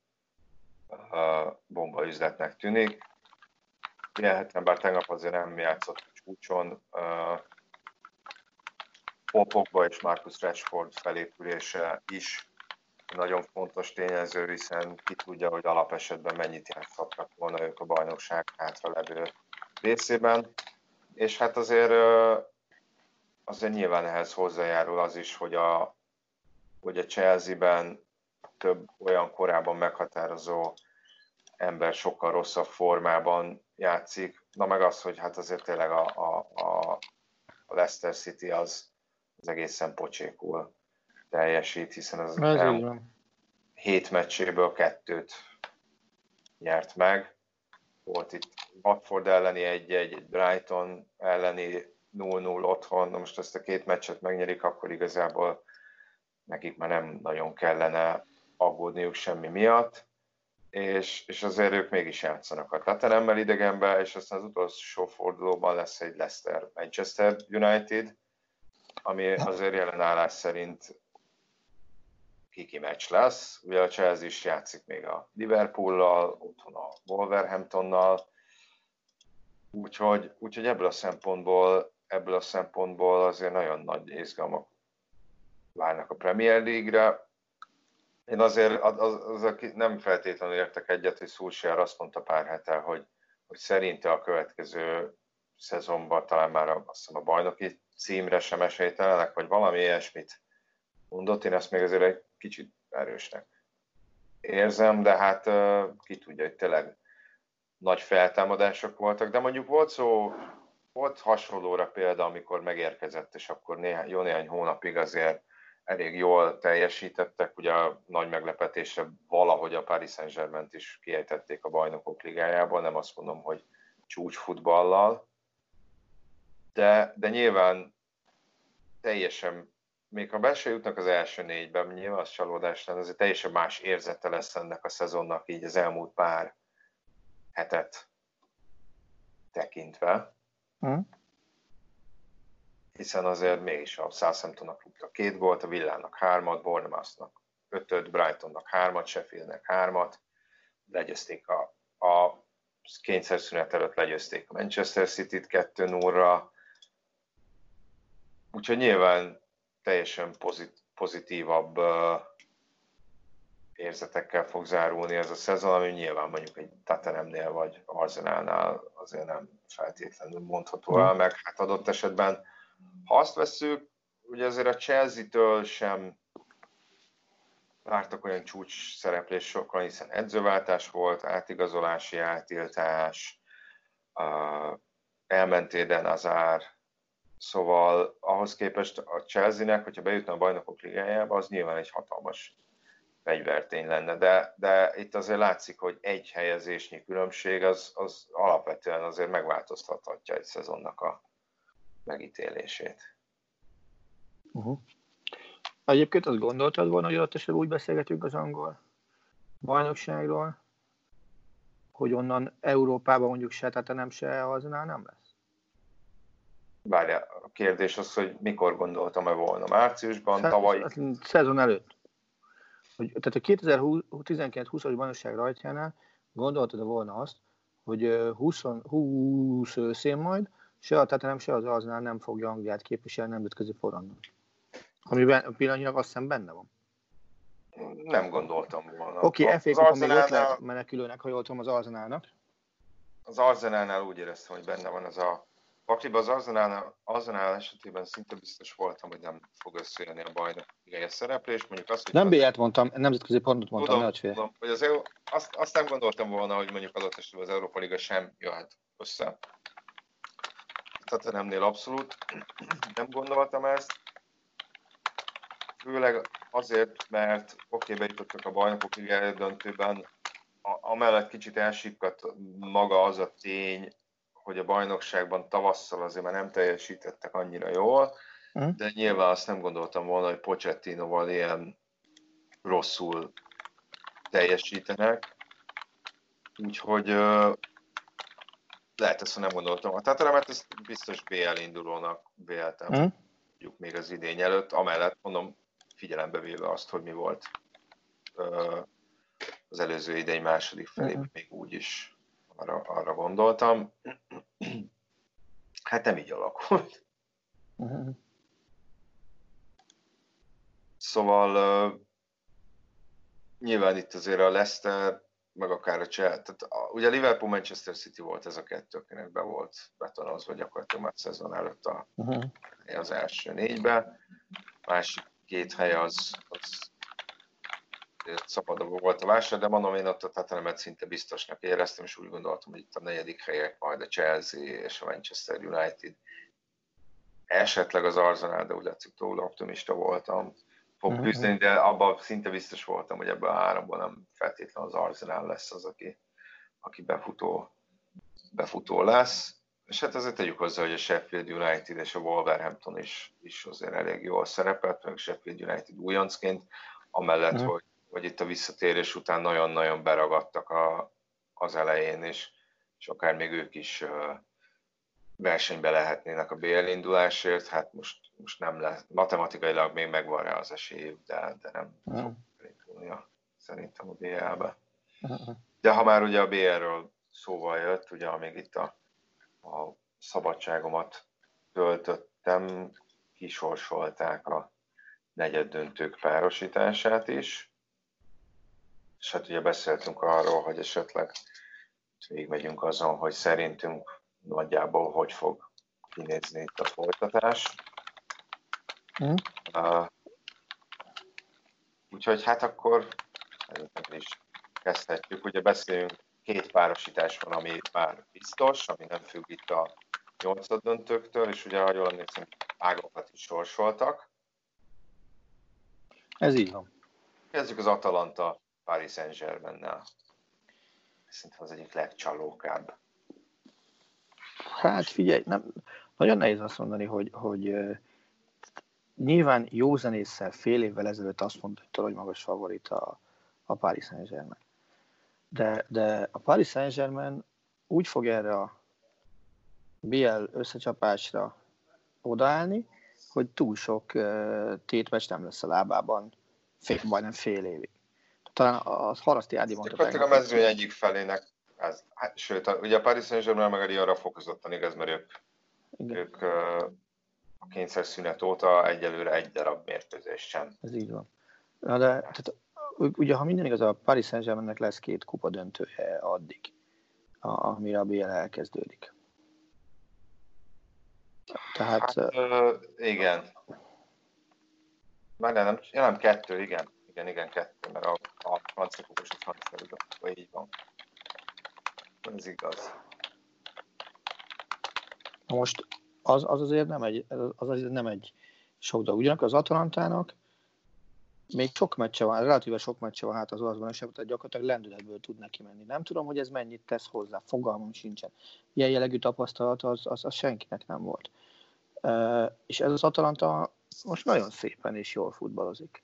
uh, bomba üzletnek tűnik. Ilyen bár tegnap azért nem játszott csúcson, uh, Popokba és Marcus Rashford felépülése is nagyon fontos tényező, hiszen ki tudja, hogy alapesetben mennyit játszhatnak volna ők a bajnokság hátralevő részében. És hát azért, azért nyilván ehhez hozzájárul az is, hogy a, hogy a Chelsea-ben több olyan korábban meghatározó ember sokkal rosszabb formában játszik. Na meg az, hogy hát azért tényleg a, a, a Leicester City az, az egészen pocsékul teljesít, hiszen az Ez el, hét meccséből kettőt nyert meg. Volt itt Watford elleni egy-egy, Brighton elleni 0-0 otthon, na most ezt a két meccset megnyerik, akkor igazából nekik már nem nagyon kellene aggódniuk semmi miatt, és, és azért ők mégis játszanak a Tottenhammel idegenbe, és aztán az utolsó fordulóban lesz egy Leicester-Manchester United, ami azért jelen állás szerint kiki meccs lesz. Ugye a Chelsea is játszik még a Liverpool-lal, otthon a Wolverhamptonnal, úgyhogy, úgyhogy ebből a szempontból ebből a szempontból azért nagyon nagy izgalmak várnak a Premier League-re. Én azért az, az, az, nem feltétlenül értek egyet, hogy Szulsiár azt mondta pár hete, hogy, hogy szerinte a következő szezonban talán már a, azt hiszem a bajnoki címre sem esélytelenek, vagy valami ilyesmit mondott. Én ezt még azért egy kicsit erősnek érzem, de hát ki tudja, hogy tényleg nagy feltámadások voltak, de mondjuk volt szó, volt hasonlóra példa, amikor megérkezett, és akkor néhány, jó néhány hónapig azért elég jól teljesítettek, ugye a nagy meglepetése valahogy a Paris Saint-Germain is kiejtették a bajnokok ligájából, nem azt mondom, hogy csúcsfutballal, de, de nyilván teljesen, még ha be se jutnak az első négyben, nyilván az csalódás lenne, azért teljesen más érzete lesz ennek a szezonnak így az elmúlt pár hetet tekintve. Hmm. Hiszen azért mégis a Southamptonnak rúgta két gólt, a Villának hármat, Bournemouthnak ötöt, Brightonnak hármat, Sheffieldnek hármat, legyezték a, a kényszerszünet előtt legyőzték a Manchester City-t 2 0 Úgyhogy nyilván teljesen pozit, pozitívabb uh, érzetekkel fog zárulni ez a szezon, ami nyilván mondjuk egy Tatanemnél vagy Arsenalnál azért nem feltétlenül mondható el, meg hát adott esetben, ha azt veszük, ugye azért a Chelsea-től sem vártak olyan csúcs szereplés sokkal, hiszen edzőváltás volt, átigazolási átiltás, uh, elment Eden Azár, Szóval ahhoz képest a Chelsea-nek, hogyha bejutna a bajnokok ligájába, az nyilván egy hatalmas fegyvertény lenne, de, de itt azért látszik, hogy egy helyezésnyi különbség az, az alapvetően azért megváltoztathatja egy szezonnak a megítélését. Uh-huh. Egyébként azt gondoltad volna, hogy ott esetleg úgy beszélgetünk az angol bajnokságról, hogy onnan Európában mondjuk se, tehát nem se haznál nem lesz? Várja, a kérdés az, hogy mikor gondoltam-e volna? Márciusban, Sze- tavaly? Szezon előtt. Hogy, tehát a 2019-20-as bajnokság rajtjánál gondoltad volna azt, hogy 20, 20 őszén majd se a Tottenham, se az Arsenal nem fogja Angliát képviselni nemzetközi forrandon. Amiben pillanatnyilag azt hiszem benne van. Nem gondoltam volna. Oké, okay, FA Cup még ott lehet menekülőnek, ha jól tudom, az Arsenalnak. Az Arsenalnál úgy éreztem, hogy benne van az a Pakliba az Arsenal, Arsenal esetében szinte biztos voltam, hogy nem fog összejönni a bajnok ligai szereplés. Mondjuk azt, hogy nem B-t mondtam, nemzetközi pontot mondtam, tudom, tudom, hogy az EU, azt, azt, nem gondoltam volna, hogy mondjuk adott esetben az Európa Liga sem jöhet össze. Tehát nemnél abszolút nem gondoltam ezt. Főleg azért, mert oké, okay, bejutottak a bajnokok ligája döntőben, amellett kicsit elsipkadt maga az a tény, hogy a bajnokságban tavasszal azért már nem teljesítettek annyira jól, hm? de nyilván azt nem gondoltam volna, hogy Pochettinoval ilyen rosszul teljesítenek. Úgyhogy lehet ezt nem gondoltam. A Tataremet ezt biztos BL indulónak véltem, hm? mondjuk még az idény előtt, amellett mondom, figyelembe véve azt, hogy mi volt az előző idény második felében, hm. még úgy is arra, arra gondoltam. Hát nem így alakult. Uh-huh. Szóval uh, nyilván itt azért a Leicester, meg akár a Chelsea, tehát a, ugye Liverpool Manchester City volt ez a kettő, akinek be volt betonozva gyakorlatilag már szezon előtt a, uh-huh. az első négybe. Másik két hely az, az szabadabb volt a vásár, de mondom, én ott a Tottenhamet szinte biztosnak éreztem, és úgy gondoltam, hogy itt a negyedik helyek majd a Chelsea és a Manchester United. Esetleg az Arsenal, de úgy látszik túl optimista voltam. Fog mhm. küzdeni, de abban szinte biztos voltam, hogy ebből a háromból nem feltétlenül az Arsenal lesz az, aki, aki befutó, befutó lesz. És hát azért tegyük hozzá, hogy a Sheffield United és a Wolverhampton is, is azért elég jól szerepelt, meg a Sheffield United újoncként, amellett, mm. hogy hogy itt a visszatérés után nagyon-nagyon beragadtak a, az elején, és, és akár még ők is versenybe lehetnének a BL indulásért, hát most, most nem lesz. Matematikailag még megvan rá az esélyük, de, de nem uh fog szerintem a BL-be. De ha már ugye a BL-ről szóval jött, ugye amíg itt a, a szabadságomat töltöttem, kisorsolták a negyed döntők párosítását is, és hát ugye beszéltünk arról, hogy esetleg végigmegyünk azon, hogy szerintünk nagyjából hogy fog kinézni itt a folytatás. Mm. Uh, úgyhogy hát akkor is kezdhetjük. Ugye beszéljünk, két párosítás van, ami már biztos, ami nem függ itt a nyolcad döntőktől, és ugye, ha jól emlékszem, ágokat is sorsoltak. Ez így van. Kezdjük az Atalanta Paris Saint-Germain-nel. Szerintem az egyik legcsalókább. Hát figyelj, nem, nagyon nehéz azt mondani, hogy, hogy nyilván jó zenésszel fél évvel ezelőtt azt mondta, hogy magas favorit a, a Paris Saint-Germain. De, de a Paris Saint-Germain úgy fog erre a BL összecsapásra odaállni, hogy túl sok tétmes nem lesz a lábában, fél, majdnem fél évig talán a Haraszti Ádi mondta. a mezőny egyik felének, ez, hát, sőt, a, ugye a Paris Saint-Germain meg a Lyon-ra fokozottan igaz, mert ők, Igen. ők a kényszer szünet óta egyelőre egy darab mérkőzés sem. Ez így van. Na de, tehát, ugye, ha minden igaz, a Paris Saint-Germainnek lesz két kupa döntője addig, amire a BL elkezdődik. Tehát... Hát, uh, igen. Már nem, nem kettő, igen. Igen, igen, kettő, mert a, a francia kupos a francia liga, így van. Ez igaz. Most az, az azért nem egy, az azért nem egy sok dolog. Ugyanakkor az Atalantának még sok meccse van, relatíve sok meccse van hát az olaszban esetben, tehát gyakorlatilag lendületből tud neki menni. Nem tudom, hogy ez mennyit tesz hozzá, fogalmam sincsen. Ilyen jellegű tapasztalat az, az, az senkinek nem volt. Uh, és ez az Atalanta most nagyon szépen és jól futballozik.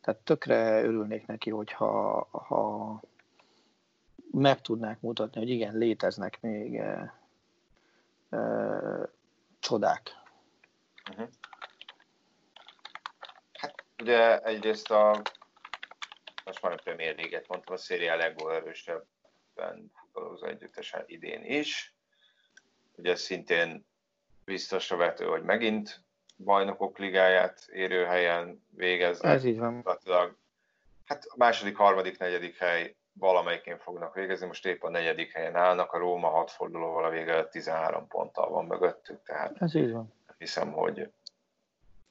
Tehát tökre örülnék neki, hogyha ha meg tudnák mutatni, hogy igen, léteznek még e, e, csodák. Uh-huh. Hát ugye egyrészt a most már a Premier League-et mondtam, a széria legó erősebb ben futballozó együttesen idén is. Ugye szintén biztosra vető, hogy megint bajnokok ligáját érő helyen végeznek. Ez így van. Hát a második, harmadik, negyedik hely valamelyikén fognak végezni, most épp a negyedik helyen állnak, a Róma hat fordulóval a vége 13 ponttal van mögöttük, tehát ez így van. hiszem, hogy,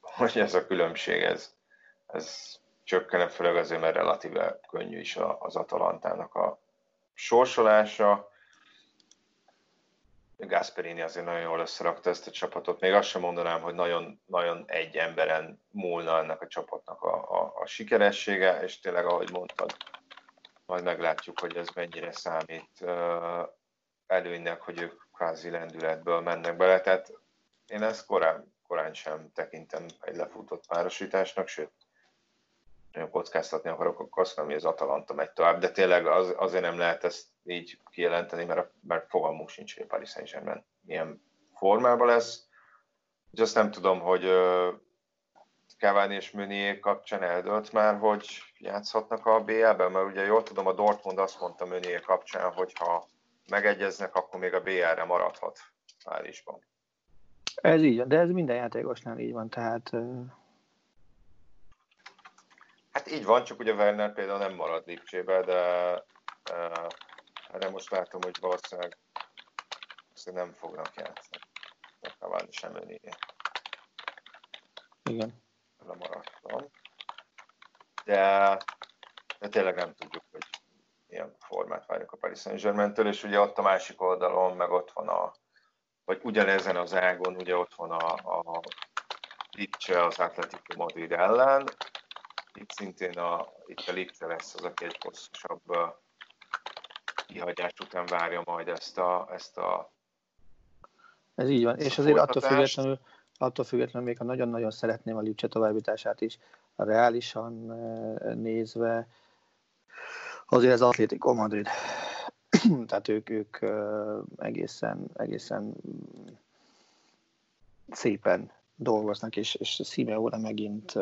hogy ez a különbség, ez, ez csökkene, főleg azért, mert relatíve könnyű is az Atalantának a sorsolása. Gasperini azért nagyon jól összerakta ezt a csapatot. Még azt sem mondanám, hogy nagyon, nagyon egy emberen múlna ennek a csapatnak a, a, a sikeressége, és tényleg, ahogy mondtad, majd meglátjuk, hogy ez mennyire számít előnynek, hogy ők kvázi lendületből mennek bele. Tehát én ezt korán, korán sem tekintem egy lefutott párosításnak, sőt, nagyon kockáztatni akarok, azt mondom, hogy az Atalanta megy tovább, de tényleg az, azért nem lehet ezt így kijelenteni, mert, mert fogalmunk sincs, hogy a Paris Saint-Germain milyen formában lesz. Úgyhogy azt nem tudom, hogy Cavani és Meunier kapcsán eldölt már, hogy játszhatnak a BL-ben, mert ugye jól tudom, a Dortmund azt mondta Meunier kapcsán, hogy ha megegyeznek, akkor még a BL-re maradhat Párizsban. Ez így, de ez minden játékosnál így van, tehát... Hát így van, csak ugye Werner például nem marad Lipcsébe, de erre most látom, hogy valószínűleg nem fognak játszani. Cavani sem Meunier. Igen lemaradtam. De, de tényleg nem tudjuk, hogy milyen formát várjuk a Paris Saint-Germain-től, és ugye ott a másik oldalon, meg ott van a, vagy ugyanezen az ágon, ugye ott van a, a Lipcse az Atletico Madrid ellen, itt szintén a, itt a Lipcse lesz az, aki egy hosszasabb kihagyás után várja majd ezt a, ezt a ez így van, és azért attól függetlenül attól függetlenül még ha nagyon-nagyon szeretném a Lipcse továbbítását is, reálisan nézve, azért az Atlético Madrid. Tehát ők, ők egészen, egészen szépen dolgoznak, és, és Simeone megint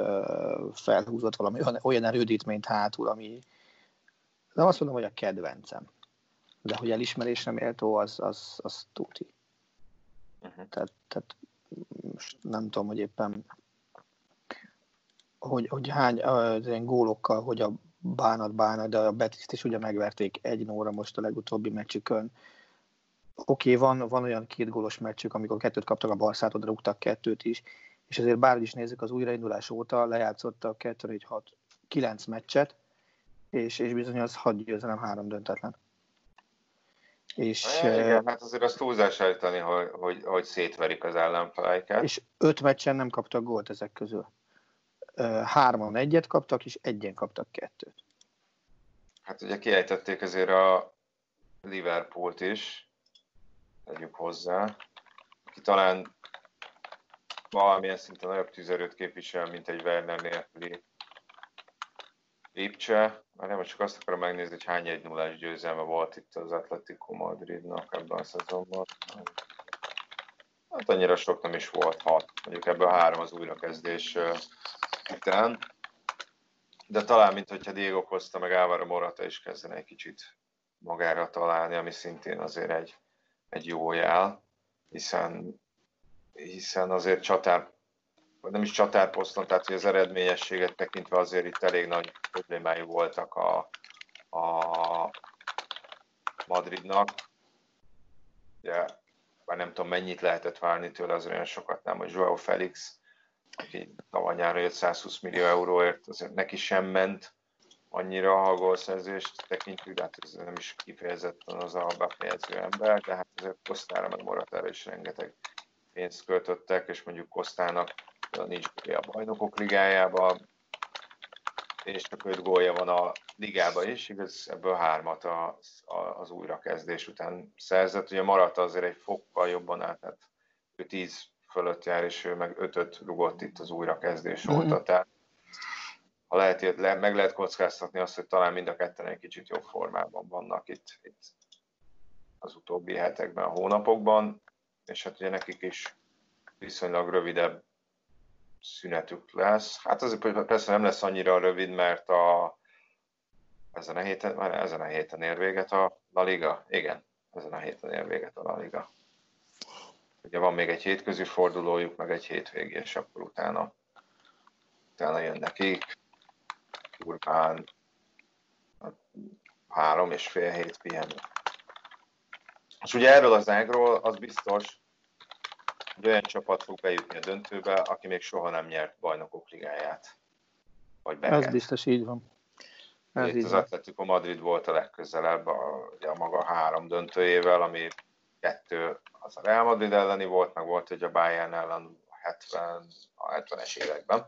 felhúzott valami olyan, olyan erődítményt hátul, ami nem azt mondom, hogy a kedvencem, de hogy elismerésre méltó, az, az, az tuti. Uh-huh. Tehát, tehát nem tudom, hogy éppen hogy, hogy hány az ilyen gólokkal, hogy a bánat bánat, de a Betiszt is ugye megverték egy nóra most a legutóbbi meccsükön. Oké, okay, van, van olyan két gólos meccsük, amikor kettőt kaptak a Barszától, de rúgtak kettőt is, és azért bárhogy is nézzük, az újraindulás óta lejátszottak 2 4 6 9 meccset, és, és bizony az 6 győzelem, három döntetlen. És, igen, hát azért azt túlzás állítani, hogy, hogy, hogy szétverik az ellenfeleiket. És öt meccsen nem kaptak gólt ezek közül. Hárman egyet kaptak, és egyen kaptak kettőt. Hát ugye kiejtették azért a Liverpoolt is, tegyük hozzá, aki talán valamilyen szinten nagyobb tüzerőt képvisel, mint egy Werner nélküli Lipcse, már nem csak azt akarom megnézni, hogy hány egy nullás győzelme volt itt az Atletico Madridnak ebben a szezonban. Hát annyira sok nem is volt, hat. Mondjuk ebből három az újrakezdés után. De talán, mint hogyha Diego Costa meg Álvaro Morata is kezdene egy kicsit magára találni, ami szintén azért egy, egy jó jel, hiszen, hiszen azért csatár nem is csatárposzton, tehát hogy az eredményességet tekintve azért itt elég nagy problémái voltak a, a Madridnak. Ugye, már nem tudom mennyit lehetett várni tőle, az olyan sokat nem, hogy Joao Felix, aki tavaly jött 120 millió euróért, azért neki sem ment annyira a gólszerzést tekintjük, de hát ez nem is kifejezetten az a befejező ember, de hát azért Kosztára meg Moratára is rengeteg pénzt költöttek, és mondjuk Kosztának nincs a bajnokok ligájában, és csak öt gólja van a ligában is, igaz, ebből hármat a, a, az újrakezdés után szerzett. Ugye maradt azért egy fokkal jobban át, tehát ő tíz fölött jár, és ő meg ötöt rugott itt az újrakezdés mm-hmm. óta, tehát lehet, le, meg lehet kockáztatni azt, hogy talán mind a ketten egy kicsit jobb formában vannak itt, itt az utóbbi hetekben, hónapokban, és hát ugye nekik is viszonylag rövidebb szünetük lesz. Hát azért persze nem lesz annyira rövid, mert a, ezen a héten, már ezen a héten ér véget a La Liga. Igen, ezen a héten ér véget a La Liga. Ugye van még egy hétközi fordulójuk, meg egy hétvégi, és akkor utána, utána jön nekik. Urbán három és fél hét pihenő. És ugye erről az ágról az biztos, hogy olyan csapat fog bejutni a döntőbe, aki még soha nem nyert bajnokok ligáját. Vagy Ez biztos így van. Ez Itt az Atletico Madrid volt a legközelebb a, a maga három döntőjével, ami kettő az a Real Madrid elleni volt, meg volt egy a Bayern ellen a 70, a 70-es években,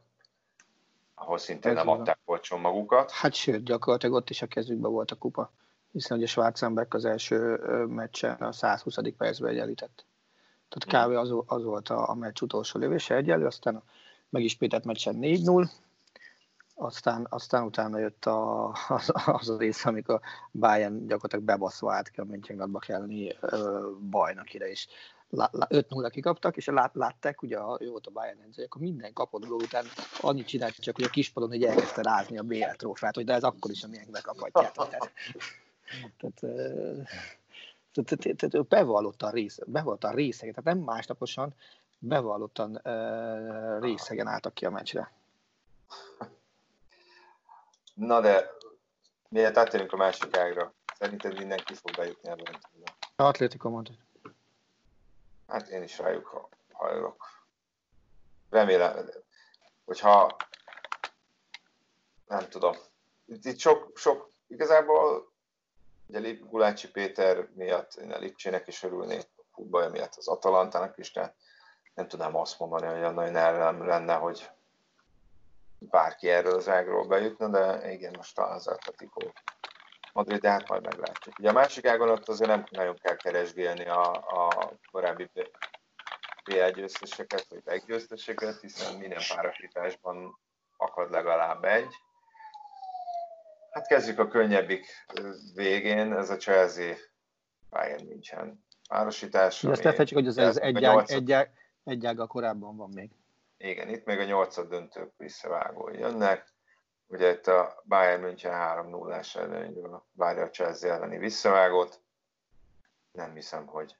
ahol szintén nem adták olcsón magukat. Hát sőt, gyakorlatilag ott is a kezükben volt a kupa, hiszen ugye Schwarzenberg az első meccsen a 120. percben egyenlített. Tehát kb. Az, az volt a, a meccs utolsó lövése egyelő, aztán megismételt meccsen 4-0, aztán, aztán utána jött a, az, az a rész, amikor Bayern gyakorlatilag bebaszva állt ki a Mönchengladbach elleni bajnokira is. 5-0 kikaptak, és lát, látták, ugye a, jó volt a Bayern edző, akkor minden kapott gól után annyit csinált, csak hogy a kispadon hogy elkezdte rázni a BL trófát, hogy de ez akkor is, amilyen bekaphatjátok. Tehát, tehát, tehát, tehát bevallottan, rész, bevallottan részegen, tehát nem másnaposan, bevallottan uh, részegen álltak ki a meccsre. Na de, miért áttérünk a másik ágra? Szerinted mindenki fog bejutni ebben? Atlético mondta. Hát én is rájuk hajlok. Remélem, hogyha nem tudom. Itt, itt sok, sok, igazából ugye Gulácsi Péter miatt én a Lipcsének is örülnék, a futballja miatt az Atalantának is, de nem tudnám azt mondani, hogy nagyon ellen lenne, hogy bárki erről az ágról bejutna, de igen, most talán az Atletico Madrid, de hát majd meglátjuk. Ugye a másik ágon ott azért nem nagyon kell keresgélni a, a korábbi BL győzteseket, vagy meggyőzteseket, hiszen minden párosításban akad legalább egy. Hát kezdjük a könnyebbik végén, ez a Chelsea Bayern München párosítás. Azt tethetjük, hogy az, az egy, ág, egy, ág, egy ága korábban van még. Igen, itt még a nyolcad döntők visszavágói jönnek. Ugye itt a Bayern München 3 0 ás előnyről várja a Chelsea elleni visszavágót. Nem hiszem, hogy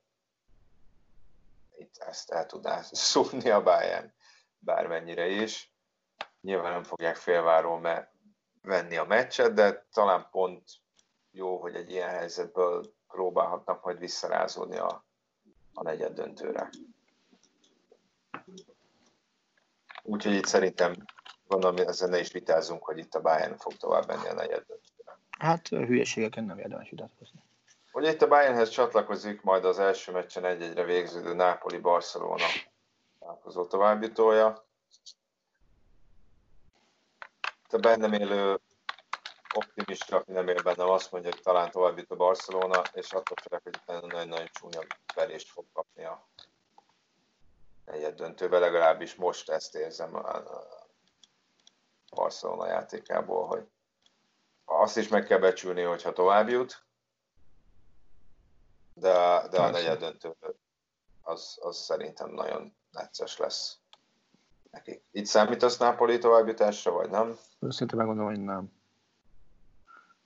itt ezt el tudná szúrni a Bayern bármennyire is. Nyilván nem fogják félváról mert venni a meccset, de talán pont jó, hogy egy ilyen helyzetből próbálhatnak majd visszarázódni a, a negyed döntőre. Úgyhogy itt szerintem gondolom, ezzel ne is vitázunk, hogy itt a Bayern fog tovább menni a negyed. Hát hülyeségeken nem érdemes vitatkozni. Ugye itt a Bayernhez csatlakozik majd az első meccsen egy-egyre végződő Napoli-Barcelona találkozó továbbjutója. Itt a bennem élő optimista, aki nem él bennem, azt mondja, hogy talán tovább jut a Barcelona, és attól félek, hogy utána nagyon-nagyon csúnya verést fog kapni a negyed döntőbe, legalábbis most ezt érzem Barcelona játékából, hogy azt is meg kell becsülni, hogyha tovább jut, de, de a negyed döntő az, az szerintem nagyon necces lesz nekik. Itt számítasz Napoli továbbjutásra, vagy nem? Szerintem megmondom, hogy nem.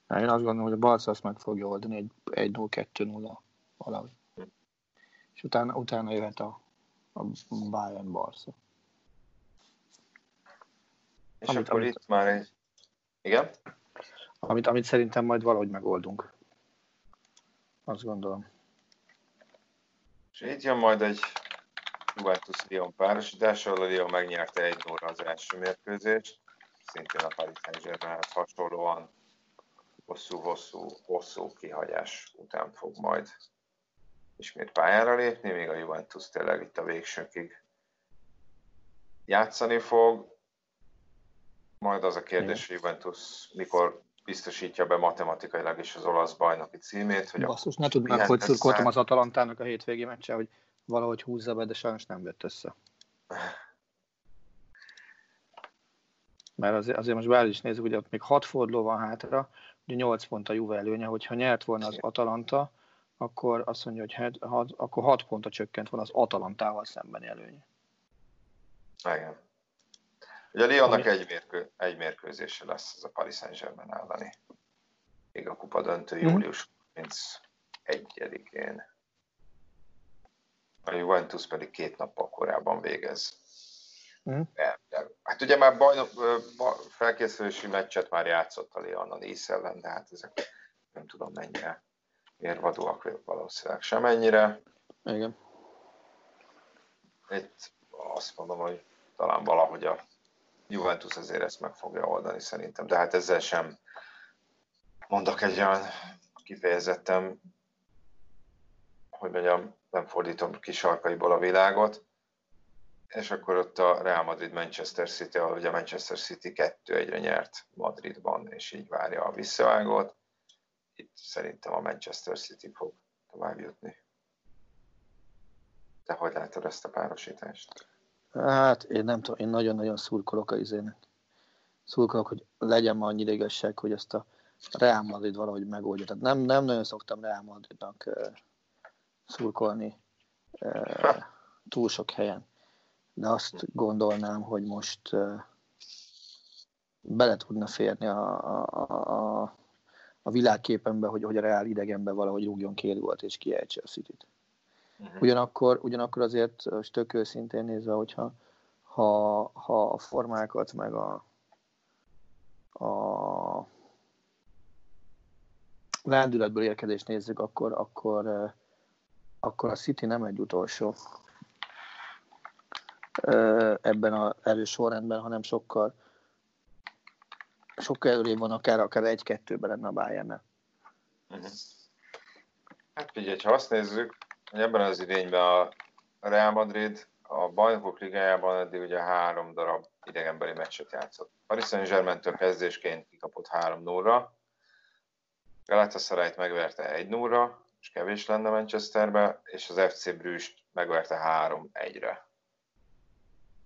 Én azt gondolom, hogy a Barca azt meg fogja oldani egy 1-0-2-0 valahogy. Hm. És utána, utána jöhet a, a Bayern Barca. És amit, akkor amit, itt már egy... Igen? Amit, amit szerintem majd valahogy megoldunk. Azt gondolom. És itt jön majd egy Juventus Lyon párosítás, ahol a Lyon megnyerte egy 0 az első mérkőzést. Szintén a Paris saint hasonlóan hosszú-hosszú hosszú kihagyás után fog majd ismét pályára lépni, még a Juventus tényleg itt a végsőkig játszani fog. Majd az a kérdés, hogy Juventus mikor biztosítja be matematikailag is az olasz bajnoki címét. Hogy Basszus, ne tudnám, hogy szurkoltam az Atalantának a hétvégi meccse, hogy valahogy húzza be, de sajnos nem jött össze. Mert azért, azért most bár is nézzük, hogy ott még hat forduló van hátra, ugye 8 pont a Juve előnye, hogyha nyert volna az Atalanta, akkor azt mondja, hogy het, hat, akkor 6 pontra csökkent volna az Atalantával szembeni előnye. Igen. Ugye a Lyonnak egy, mérkő, egy mérkőzése lesz az a Paris Saint-Germain elleni. még a kupa döntő mm. július 31-én. A Juventus pedig két nappal korábban végez. Mm. Hát ugye már bajnok, felkészülési meccset már játszott a Leon a Nice ellen, de hát ezek nem tudom mennyire érvadóak valószínűleg semennyire. Igen. Itt azt mondom, hogy talán valahogy a Juventus azért ezt meg fogja oldani szerintem, de hát ezzel sem mondok egy olyan kifejezetten, hogy mondjam, nem fordítom ki sarkaiból a világot, és akkor ott a Real Madrid-Manchester City, ahol ugye Manchester City 2-1-re nyert Madridban, és így várja a visszavágót. Itt szerintem a Manchester City fog tovább jutni. Te hogy látod ezt a párosítást? Hát én nem tudom, én nagyon-nagyon szurkolok a izének. Szurkolok, hogy legyen ma annyi igazság, hogy ezt a Real Madrid valahogy megoldja. Tehát nem, nem nagyon szoktam Real Madridnak uh, szurkolni uh, túl sok helyen. De azt gondolnám, hogy most uh, bele tudna férni a, a, a, a világképenbe, hogy, hogy a Real idegenbe valahogy rúgjon két volt és kiejtse a City-t. Uh-huh. Ugyanakkor, ugyanakkor azért tök őszintén nézve, hogyha ha, ha a formákat meg a, a lendületből érkezést nézzük, akkor, akkor, akkor a City nem egy utolsó ebben az erős sorrendben, hanem sokkal sokkal előrébb van, akár, akár egy-kettőben lenne a bayern uh-huh. Hát figyelj, ha azt nézzük, ebben az idényben a Real Madrid a bajnokok ligájában eddig ugye három darab idegenbeli meccset játszott. Paris Saint-Germain-től kezdésként kikapott 3-0-ra, Galatasaray-t megverte 1-0-ra, és kevés lenne Manchesterbe, és az FC Brüst megverte 3-1-re.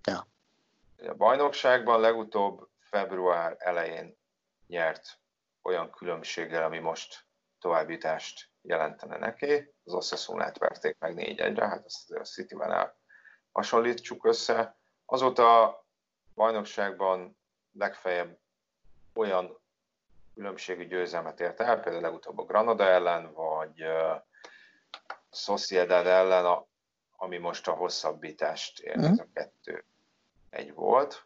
Ja. A bajnokságban legutóbb február elején nyert olyan különbséggel, ami most továbbjutást jelentene neki. Az Osasuna-t verték meg 4-1-re, hát azért a City-vel hasonlítsuk össze. Azóta a bajnokságban legfeljebb olyan különbségű győzelmet ért el, például legutóbb a Granada ellen, vagy a Sociedad ellen, ami most a hosszabbítást ért, ez a kettő egy volt.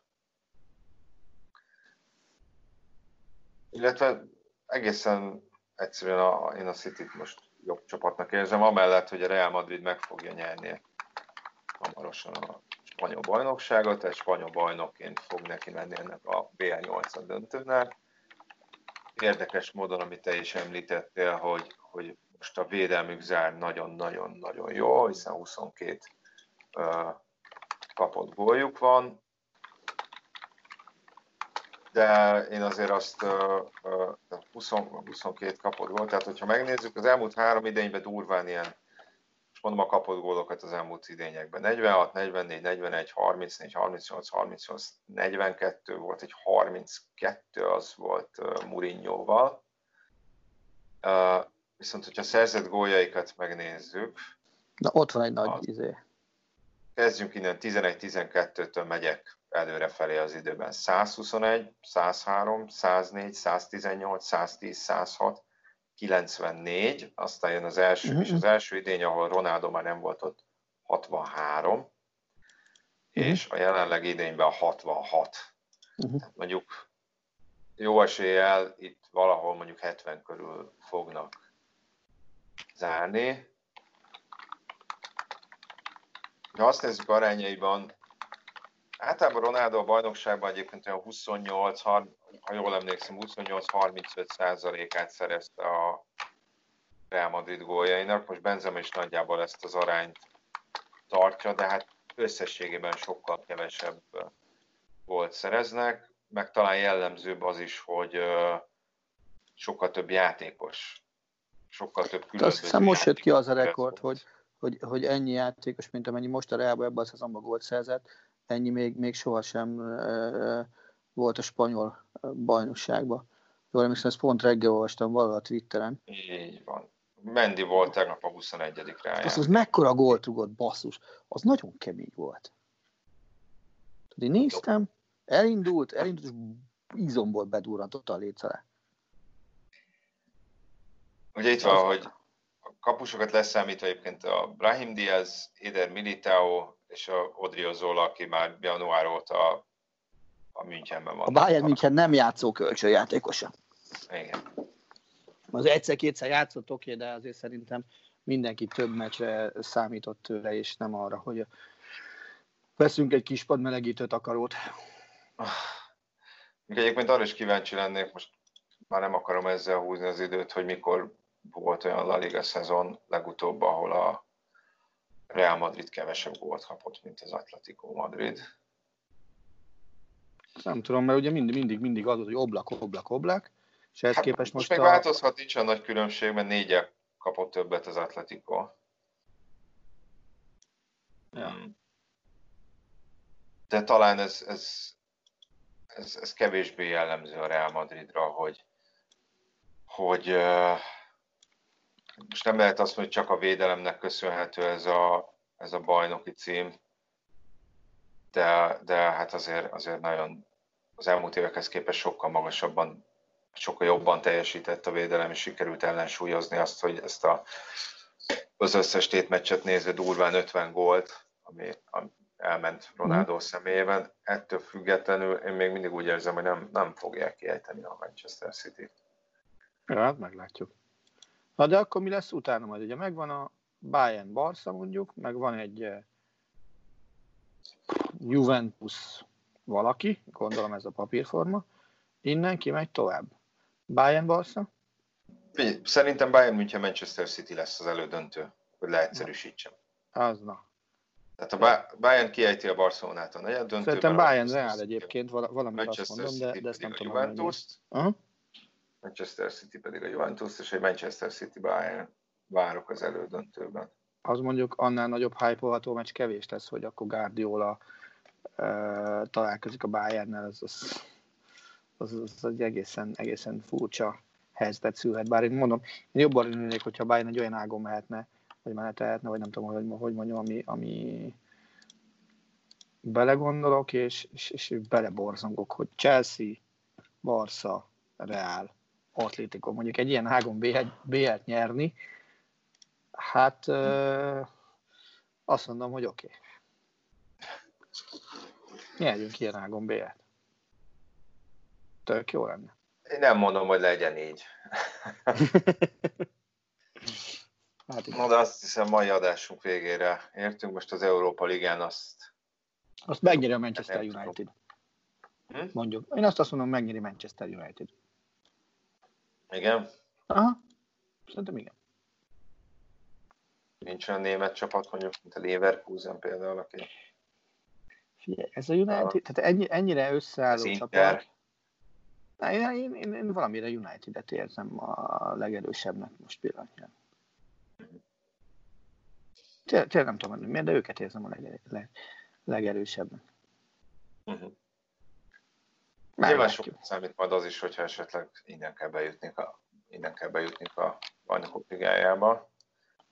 Illetve egészen egyszerűen a, én a City-t most jobb csapatnak érzem, amellett, hogy a Real Madrid meg fogja nyerni hamarosan a spanyol bajnokságot, és spanyol bajnokként fog neki menni ennek a BL8 döntőnek. Érdekes módon, amit te is említettél, hogy, hogy most a védelmük zár nagyon-nagyon-nagyon jó, hiszen 22 uh, kapott góljuk van, de én azért azt uh, uh, 20, 22 kapott volt, tehát hogyha megnézzük, az elmúlt három idényben durván ilyen, és mondom a kapott gólokat az elmúlt idényekben, 46, 44, 41, 34, 38, 38, 42 volt, egy 32 az volt Mourinho-val. Uh, viszont, hogyha szerzett góljaikat megnézzük, Na ott van egy nagy az, izé. Kezdjünk innen, 11-12-től megyek előre felé az időben. 121, 103, 104, 118, 110, 106, 94, aztán jön az első, uh-huh. és az első idény, ahol Ronaldo már nem volt ott, 63, uh-huh. és a jelenleg idényben a 66. Uh-huh. mondjuk jó eséllyel itt valahol mondjuk 70 körül fognak zárni. Ha azt nézzük arányaiban, Általában Ronaldo a bajnokságban egyébként olyan 28, ha jól emlékszem, 28-35 százalékát szerezte a Real Madrid góljainak. Most Benzema is nagyjából ezt az arányt tartja, de hát összességében sokkal kevesebb volt szereznek, meg talán jellemzőbb az is, hogy sokkal több játékos, sokkal több különböző Azt hiszem most jött ki az a rekord, hogy, hogy, hogy ennyi játékos, mint amennyi most a Realban ebben a szezonban gólt szerzett, ennyi még, még sohasem volt a spanyol bajnokságban. Jól emlékszem, ezt pont reggel olvastam valahol a Twitteren. Így van. Mendi volt tegnap a 21. ráján. Az, az mekkora gólt rugott, basszus. Az nagyon kemény volt. Tudod, én néztem, elindult, elindult, és izomból bedurrantott a létszere. Ugye itt van, hogy a kapusokat leszámítva egyébként a Brahim Diaz, Eder Militao és a Odriozola, aki már január óta a Münchenben van. A Bayern München nem játszó kölcsönjátékosa. Igen. Az egyszer-kétszer játszott, oké, de azért szerintem mindenki több meccsre számított tőle, és nem arra, hogy veszünk egy kis padmelegítő takarót. Egyébként arra is kíváncsi lennék, most már nem akarom ezzel húzni az időt, hogy mikor volt olyan La Liga szezon legutóbb, ahol a Real Madrid kevesebb gólt kapott, mint az Atletico Madrid. Nem tudom, mert ugye mindig, mindig, mindig az, hogy oblak, oblak, oblak, és ehhez Hát képest most most meg a... változhat, nincs a nagy különbség, mert négyel kapott többet az Atletico. Ja. Hmm. De talán ez, ez, ez, ez kevésbé jellemző a Real Madridra, hogy, hogy uh, most nem lehet azt mondani, hogy csak a védelemnek köszönhető ez a, ez a bajnoki cím, de, de hát azért, azért nagyon az elmúlt évekhez képest sokkal magasabban, sokkal jobban teljesített a védelem, és sikerült ellensúlyozni azt, hogy ezt a, az összes tétmeccset nézve durván 50 gólt, ami, ami elment Ronaldo mm. személyében. Ettől függetlenül én még mindig úgy érzem, hogy nem, nem fogják kiejteni a Manchester City. Ja, hát meglátjuk. Na de akkor mi lesz utána majd? Ugye megvan a Bayern Barca mondjuk, meg van egy eh, Juventus valaki, gondolom ez a papírforma, innen ki megy tovább. Bayern Barca? Szerintem Bayern München Manchester City lesz az elődöntő, hogy leegyszerűsítsem. Az na. Tehát a Ba- Bayern kiejti a Barcelonát a negyed döntőben. Szerintem Bayern Real egyébként, vala- valamit azt Manchester mondom, de, de ezt nem tudom. hogy mi. Manchester City pedig a Juventus, és egy Manchester City Bayern várok az elődöntőben. Az mondjuk annál nagyobb hype meccs kevés lesz, hogy akkor Guardiola uh, találkozik a Bayernnel, az, az, az, az egy egészen, egészen furcsa helyzetet szülhet. Bár én mondom, én jobban örülnék, hogyha Bayern egy olyan ágon mehetne, vagy menetelhetne, vagy nem tudom, hogy, hogy mondjam, ami, ami belegondolok, és, és, és beleborzongok, hogy Chelsea, Barca, Real, Atlético, mondjuk egy ilyen ágon BL-t nyerni, hát ö, azt mondom, hogy oké. Okay. Nyerjünk ilyen ágon BL-t. Tök jó lenne. Én nem mondom, hogy legyen így. Hát. Na, de azt hiszem mai adásunk végére értünk. Most az Európa Ligán azt Azt megnyeri a Manchester. United. Hm? Mondjuk. Én azt azt mondom, megnyeri Manchester United. Igen, Aha. Szerintem igen. nincs olyan német csapat, mondjuk, mint a Leverkusen például, aki Figyelj, ez a United, tehát ennyi, ennyire összeálló csapat. Na, én, én, én, én valamire United-et érzem a legerősebbnek most pillanatnyilag. Tényleg nem tudom, hogy miért, de őket érzem a leger, leg, legerősebbnek. Uh-huh. Nyilván sokat számít majd az is, hogyha esetleg innen kell bejutni a, innen kell bejutni a bajnokok ligájába.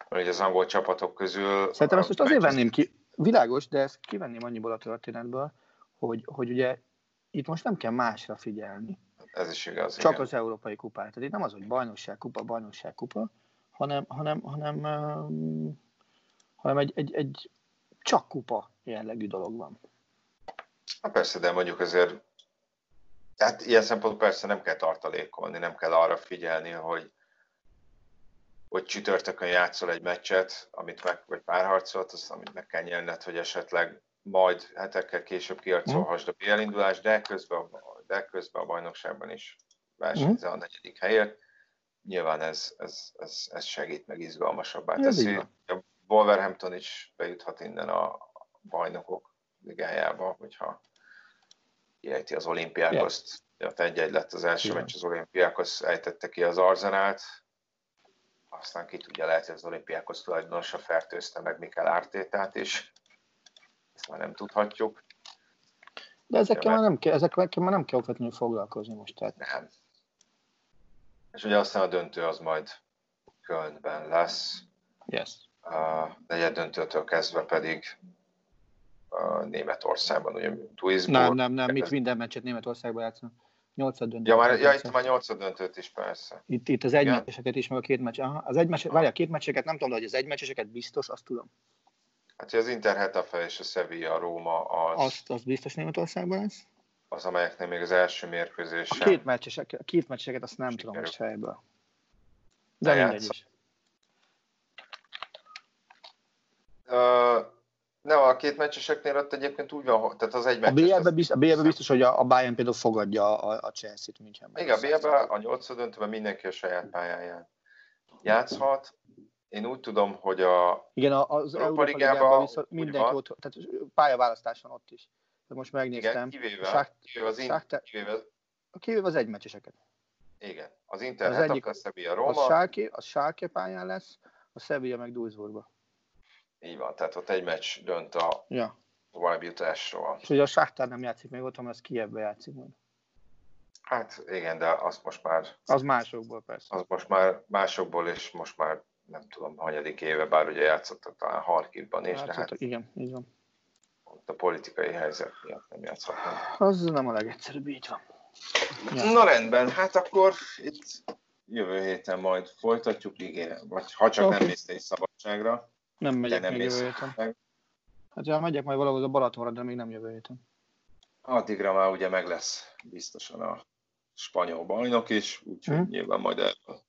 Mert ugye az angol csapatok közül... Szerintem ezt most azért venném ki, világos, de ezt kivenném annyiból a történetből, hogy, hogy ugye itt most nem kell másra figyelni, Ez is igaz, csak igen. az európai kupára. Tehát itt nem az, hogy bajnokság, kupa, bajnokság, kupa, hanem, hanem, hanem, hanem egy, egy, egy csak kupa jellegű dolog van. Hát persze, de mondjuk azért, hát ilyen szempontból persze nem kell tartalékolni, nem kell arra figyelni, hogy hogy csütörtökön játszol egy meccset, amit meg, vagy párharcot, azt, amit meg kell nyerned, hogy esetleg majd hetekkel később kiarcolhassd a BL indulást, de közben, de közben a bajnokságban is versenyzel a negyedik helyért. Nyilván ez, ez, ez, ez segít, meg izgalmasabbá teszi. A Wolverhampton is bejuthat innen a bajnokok ligájába, hogyha kiejti az olimpiákoszt. Ja. egy-egy lett az első Igen. meccs, az olimpiákos ejtette ki az Arzenát, aztán ki tudja, lehet, hogy az olimpiákos tulajdonosa fertőzte meg Mikel Ártétát is. Ezt már nem tudhatjuk. De ezekkel már nem kell, ezekkel már nem kell okvetlenül foglalkozni most. Tehát Nem. És ugye aztán a döntő az majd Kölnben lesz. yes. A negyed döntőtől kezdve pedig a Németországban, ugye Duisburg. Nem, nem, nem, mit minden meccset Németországban játszanak. Nyolcad döntőt. Ja, már, ja, itt már nyolcad döntőt is, persze. Itt, itt az egymeccseseket is, meg a két meccs. Aha, az egymecses, várjál, a két meccseket nem tudom, de hogy az egymeccseseket biztos, azt tudom. Hát, hogy az Inter Hetafe és a Sevilla, a Róma az, Azt, az biztos Németországban lesz. az, amelyeknek még az első A mérkőzésen. két, meccsesek, a két meccseket azt nem tudom Sikerül. most fejből. De Ne mindegy is. Ö, nem, a két meccseseknél ott egyébként úgy van, tehát az egy A meccses. BL-ben biztos, a BL-ben biztos, hogy a, a Bayern például fogadja a, a Chelsea-t Münchenben. Igen, a BL-ben a nyolcad döntőben mindenki a saját pályáján játszhat. Én úgy tudom, hogy a Igen, a- az Európa Ligában viszont mindenki ott, tehát pályaválasztás van ott is. De most igen, megnéztem. kivéve, Sák- kivéve az, in, Sáktár- kivéve, Kivéve az egymeccseseket. igen, az Inter, Az az egyik- Hetafe, Sevilla, A Róma, Schalke, a Schalke pályán lesz, a Sevilla meg Duisburgba. Így van, tehát ott egy meccs dönt a Ja. továbbjutásról. És ugye a Sáktár nem játszik még ott, hanem az Kievbe játszik majd. Hát igen, de az most már, Az másokból persze. az most már másokból, és most már nem tudom, hanyadik éve, bár ugye játszottak talán Harkivban is, de hát Játszottak, igen, így van. ott a politikai helyzet miatt nem játszhatnak. Az nem a legegyszerűbb, így van. Ja. Na rendben, hát akkor itt jövő héten majd folytatjuk, igen, vagy ha csak Oké. nem mész szabadságra, Nem megyek nem még jövő héten. meg. Hát ja, megyek majd valahol a Balatonra, de még nem jövő héten. Addigra már ugye meg lesz biztosan a spanyol bajnok is, úgyhogy Mhm. nyilván majd erről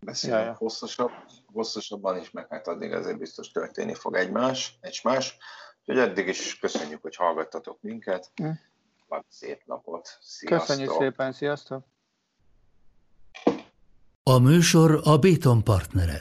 beszélünk Ja, ja. hosszasabb, hosszasabban is, meg hát addig azért biztos történni fog egymás, egymás. Úgyhogy eddig is köszönjük, hogy hallgattatok minket. Van szép napot. Sziasztok. Köszönjük szépen, sziasztok! A műsor a Béton partnere.